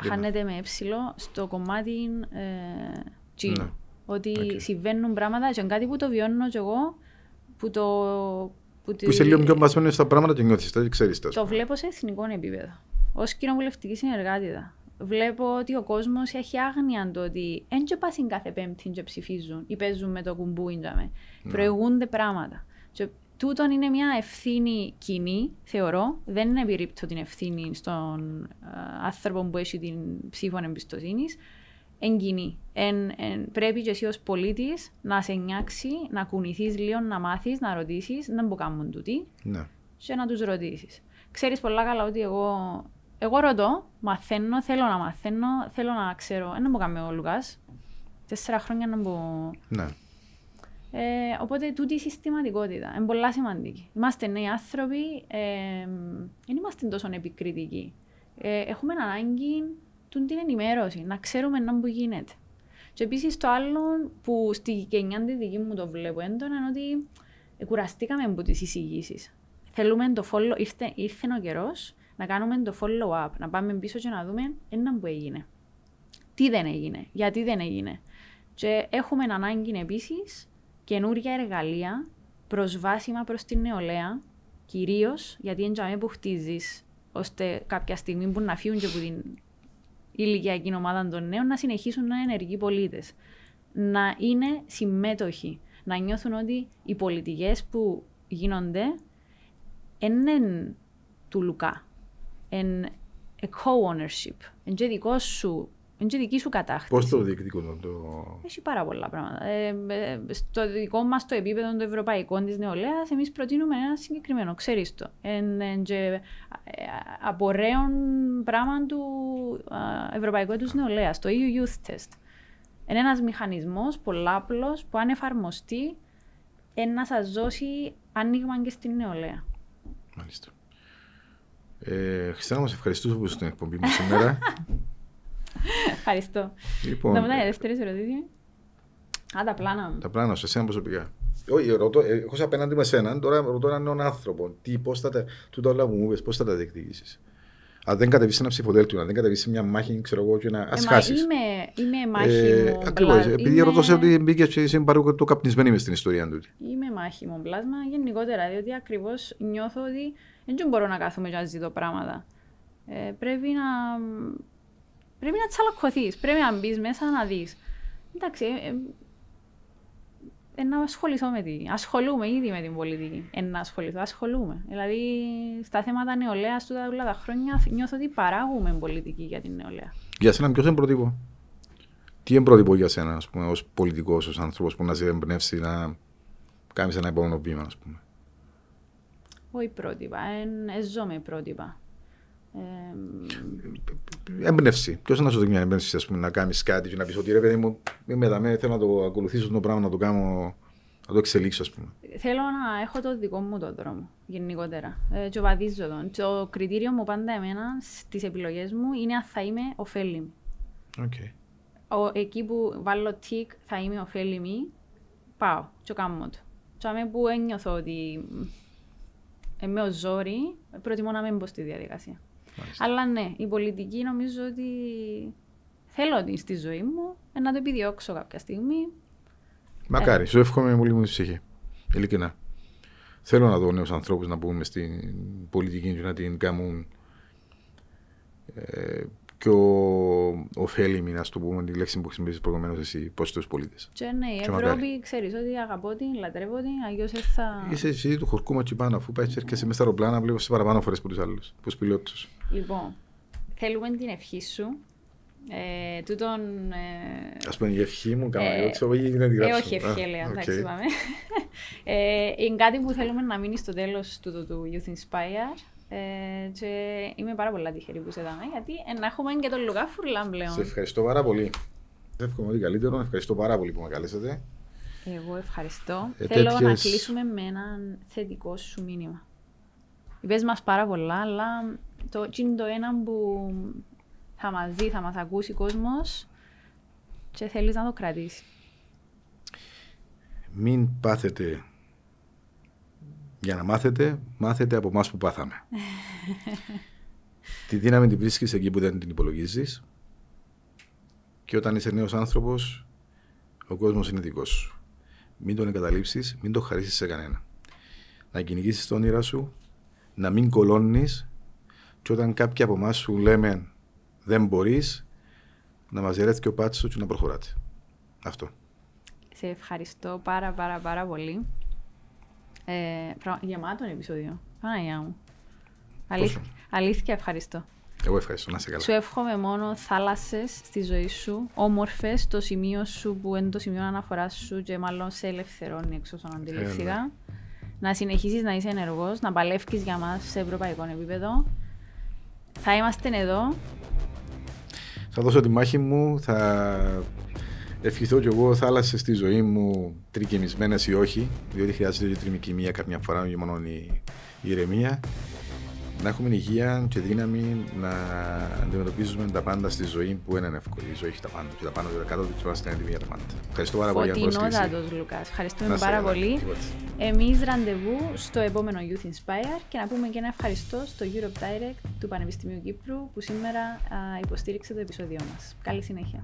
χάνετε με έψιλο στο κομμάτι ε, Ναι. Ότι okay. συμβαίνουν πράγματα και κάτι που το βιώνω και εγώ, που το... Που, που είσαι λίγο πιο μπασμένος στα πράγματα και νιώθεις, το ξέρεις το. Το βλέπω σε εθνικό επίπεδο. Ως κοινοβουλευτική συνεργάτητα βλέπω ότι ο κόσμος έχει άγνοια το ότι δεν πα κάθε Πέμπτη και ψηφίζουν ή παίζουν με το κουμπούι. Ναι. Προηγούνται πράγματα. Και τούτον είναι μια ευθύνη κοινή, θεωρώ. Δεν είναι επιρρύπτω την ευθύνη στον uh, άνθρωπο που έχει την ψήφο εμπιστοσύνης. Εν κοινή. Εν, εν, πρέπει και εσύ ως πολίτης να σε νιάξει, να κουνηθείς λίγο, να μάθεις, να ρωτήσεις, να μην κάνουν τούτοι ναι. και να τους ρωτήσεις. Ξέρεις πολλά καλά ότι εγώ εγώ ρωτώ, μαθαίνω, θέλω να μαθαίνω, θέλω να ξέρω. Δεν μου κάνει ο Λουκάς. Τέσσερα χρόνια να μου. Ναι. Ε, οπότε τούτη η συστηματικότητα είναι πολύ σημαντική. Είμαστε νέοι άνθρωποι, ε, δεν είμαστε τόσο επικριτικοί. Ε, έχουμε ανάγκη την ενημέρωση, να ξέρουμε να που γίνεται. Και επίσης το άλλο που στη γενιά τη δική μου το βλέπω έντονα είναι ότι κουραστήκαμε από τις εισηγήσεις. Θέλουμε το follow, ήρθε, ήρθε ο καιρός να κάνουμε το follow-up, να πάμε πίσω και να δούμε ένα που έγινε. Τι δεν έγινε, γιατί δεν έγινε. Και έχουμε ανάγκη επίσης καινούργια εργαλεία προσβάσιμα προς την νεολαία, κυρίως γιατί είναι που χτίζεις, ώστε κάποια στιγμή που να φύγουν και από την ηλικιακή ομάδα των νέων να συνεχίσουν να είναι ενεργοί πολίτες. Να είναι συμμέτοχοι. Να νιώθουν ότι οι πολιτικές που γίνονται είναι του Λουκά εν a co-ownership. Εν και δικό σου Είναι και δική σου κατάκτηση. Πώς το διεκδικούν το. Έχει πάρα πολλά πράγματα. Ε, ε, στο δικό μας το επίπεδο των ευρωπαϊκών της νεολαίας, εμείς προτείνουμε ένα συγκεκριμένο. Ξέρεις το. Εν, εν, και, ε, απορρέων πράγμα του Ευρωπαϊκού έτου νεολαίας, το EU Youth Test. Είναι ένας μηχανισμός πολλάπλος που αν εφαρμοστεί να σας δώσει άνοιγμα και στην νεολαία. Μάλιστα. Ε, Χριστιανά, μας ευχαριστώ που στην εκπομπή μου σήμερα. Ευχαριστώ. Λοιπόν, να μετά η δεύτερη ερωτήση. Α, τα πλάνα μου. Τα πλάνα σου, εσένα προσωπικά. Όχι, ρωτώ, ε, έχω απέναντι με σένα, τώρα ρωτώ έναν νέο άνθρωπο. Τι, πώς θα τα, τούτα όλα μου είπες, πώς θα τα διεκδικήσεις; Αν δεν κατεβείς ένα ψηφοδέλτιο, αν δεν κατεβείς μια μάχη, ξέρω εγώ, και να ε, χάσεις. Είμαι, είμαι μάχη ε, μου. Ακριβώς, επειδή ρωτώ σε ότι μπήκες και είσαι παρό το καπνισμένη μες στην ιστορία του. Είμαι μάχη μου πλάσμα γενικότερα, διότι ακριβώς νιώθω ότι δεν μπορώ να κάθομαι και να ζητώ πράγματα. Ε, πρέπει να Πρέπει να τσαλακωθείς, πρέπει να μπεις μέσα να δεις. Εντάξει, ε, ε, ε, να ασχοληθώ με την. Ασχολούμαι ήδη με την πολιτική. Ε, να ασχοληθώ, ασχολούμαι. Δηλαδή, στα θέματα νεολαίας του τα, τα χρόνια νιώθω ότι παράγουμε πολιτική για την νεολαία. Για σένα, ποιος είναι πρότυπο. Τι είναι πρότυπο για σένα, ας πούμε, ως πολιτικός, ως άνθρωπος που να σε εμπνεύσει να κάνεις ένα επόμενο βήμα, ας πούμε; Όχι πρότυπα, ε, ζω με πρότυπα έμπνευση. Ποιος να σου δώσει μια έμπνευση, ας πούμε, να κάνεις κάτι και να πεις ότι ρε παιδί μου, είμαι εδώ, θέλω να το ακολουθήσω το πράγμα, να το κάνω, να το εξελίξω, ας πούμε. Θέλω να έχω το δικό μου το δρόμο, γενικότερα. Ε, και βαδίζω τον. Το κριτήριο μου πάντα εμένα στις επιλογές μου είναι αν θα είμαι ωφέλιμη. Okay. Ο, εκεί που βάλω τικ θα είμαι ωφέλιμη, πάω και κάνω το. Και αμέ που ένιωθω ότι είμαι ο ζόρι, προτιμώ να μην μπω στη διαδικασία. Αλλά ναι, η πολιτική νομίζω ότι θέλω ότι στη ζωή μου να το επιδιώξω κάποια στιγμή. Μακάρι, ε. σου εύχομαι πολύ μου τη ψυχή. Ειλικρινά. Θέλω να δω νέους ανθρώπους να μπουν στην πολιτική και να την κάνουν ε, πιο ωφέλιμη, να το πούμε, τη λέξη που χρησιμοποιήσει προηγουμένως εσύ, προ του πολίτες. Και ναι, η Ευρώπη ξέρεις ότι αγαπώ την, λατρεύω την, αλλιώ θα. Είσαι εσύ του χορκού μα πάνω, αφού πάει και έρχεσαι μέσα στα αεροπλάνα, βλέπω σε παραπάνω φορές από τους άλλους, από τους πιλότους. Λοιπόν, θέλουμε την ευχή σου. Ε, τούτον, ε, Ας πούμε η ευχή μου, κάμα, ε, ξέρω, ή να τη γράψω. Ε, όχι ευχή, λέω, εντάξει, πάμε. ε, είναι κάτι που θέλουμε να μείνει στο τέλος του, του Youth Inspire. Ε, και είμαι πάρα πολύ τυχερή που σε δάμε, γιατί να έχουμε και τον Λουκά Φουρλάν πλέον. Σε ευχαριστώ πάρα πολύ. Εύχομαι ότι καλύτερο. Ευχαριστώ πάρα πολύ που με καλέσατε. Εγώ ευχαριστώ. Ε, Θέλω τέτοιες... να κλείσουμε με ένα θετικό σου μήνυμα. Είπες μας πάρα πολλά, αλλά το είναι το ένα που θα μας δει, θα μας ακούσει ο κόσμος και θέλεις να το κρατήσεις. Μην πάθετε για να μάθετε, μάθετε από εμάς που πάθαμε. τη δύναμη την βρίσκεις εκεί που δεν την υπολογίζεις. Και όταν είσαι νέος άνθρωπος, ο κόσμος είναι δικός σου. Μην τον εγκαταλείψεις, μην τον χαρίσεις σε κανένα. Να κυνηγήσεις τα όνειρά σου, να μην κολώνεις, και όταν κάποιοι από εμάς σου λέμε δεν μπορείς, να μαζερέθει και ο πάτσο και να προχωράτε. Αυτό. Σε ευχαριστώ πάρα πάρα πάρα πολύ. Ε, γεμάτο επεισόδιο. Παναγιά μου. Αλήθ, αλήθεια ευχαριστώ. Εγώ ευχαριστώ, να σε καλά. Σου εύχομαι μόνο θάλασσες στη ζωή σου, όμορφες, στο σημείο σου που είναι το σημείο αναφοράς σου και μάλλον σε ελευθερώνει εξ όσων αντιληφθήκα. Ε, ναι. Να συνεχίσεις να είσαι ενεργός, να παλεύει για μας σε ευρωπαϊκό επίπεδο. Θα είμαστε εδώ. Θα δώσω τη μάχη μου, θα ευχηθώ κι εγώ θάλασσες στη ζωή μου τρικυμισμένες ή όχι, διότι χρειάζεται και τριμικημία κάποια φορά, για μόνο η ηρεμία. Να έχουμε υγεία και δύναμη να αντιμετωπίζουμε τα πάντα στη ζωή που είναι εύκολη. Η ζωή έχει τα πάντα. Και τα πάντα του κάτω του είμαστε έτοιμοι για τα πάντα. Ευχαριστώ πάρα πολύ για την πρόσκληση. Λουκάς. Ευχαριστούμε πάρα πολύ. Εμείς ραντεβού στο επόμενο Youth Inspire και να πούμε και ένα ευχαριστώ στο Europe Direct του Πανεπιστημίου Κύπρου που σήμερα υποστήριξε το επεισόδιο μας. Καλή συνέχεια.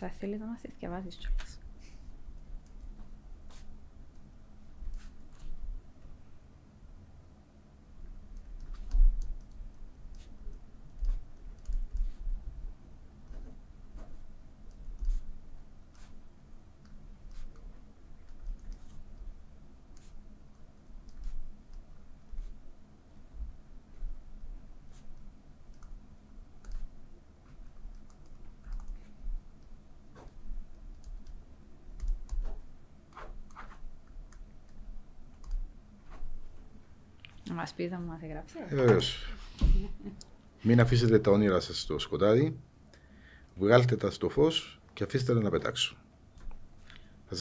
Θα θέλει να μας διαβάζεις κιόλας. Μας πείτε, αν μας έγραψε. Ε, βεβαίως. Μην αφήσετε τα όνειρα σας στο σκοτάδι, βγάλτε τα στο φως και αφήστε τα να πετάξουν.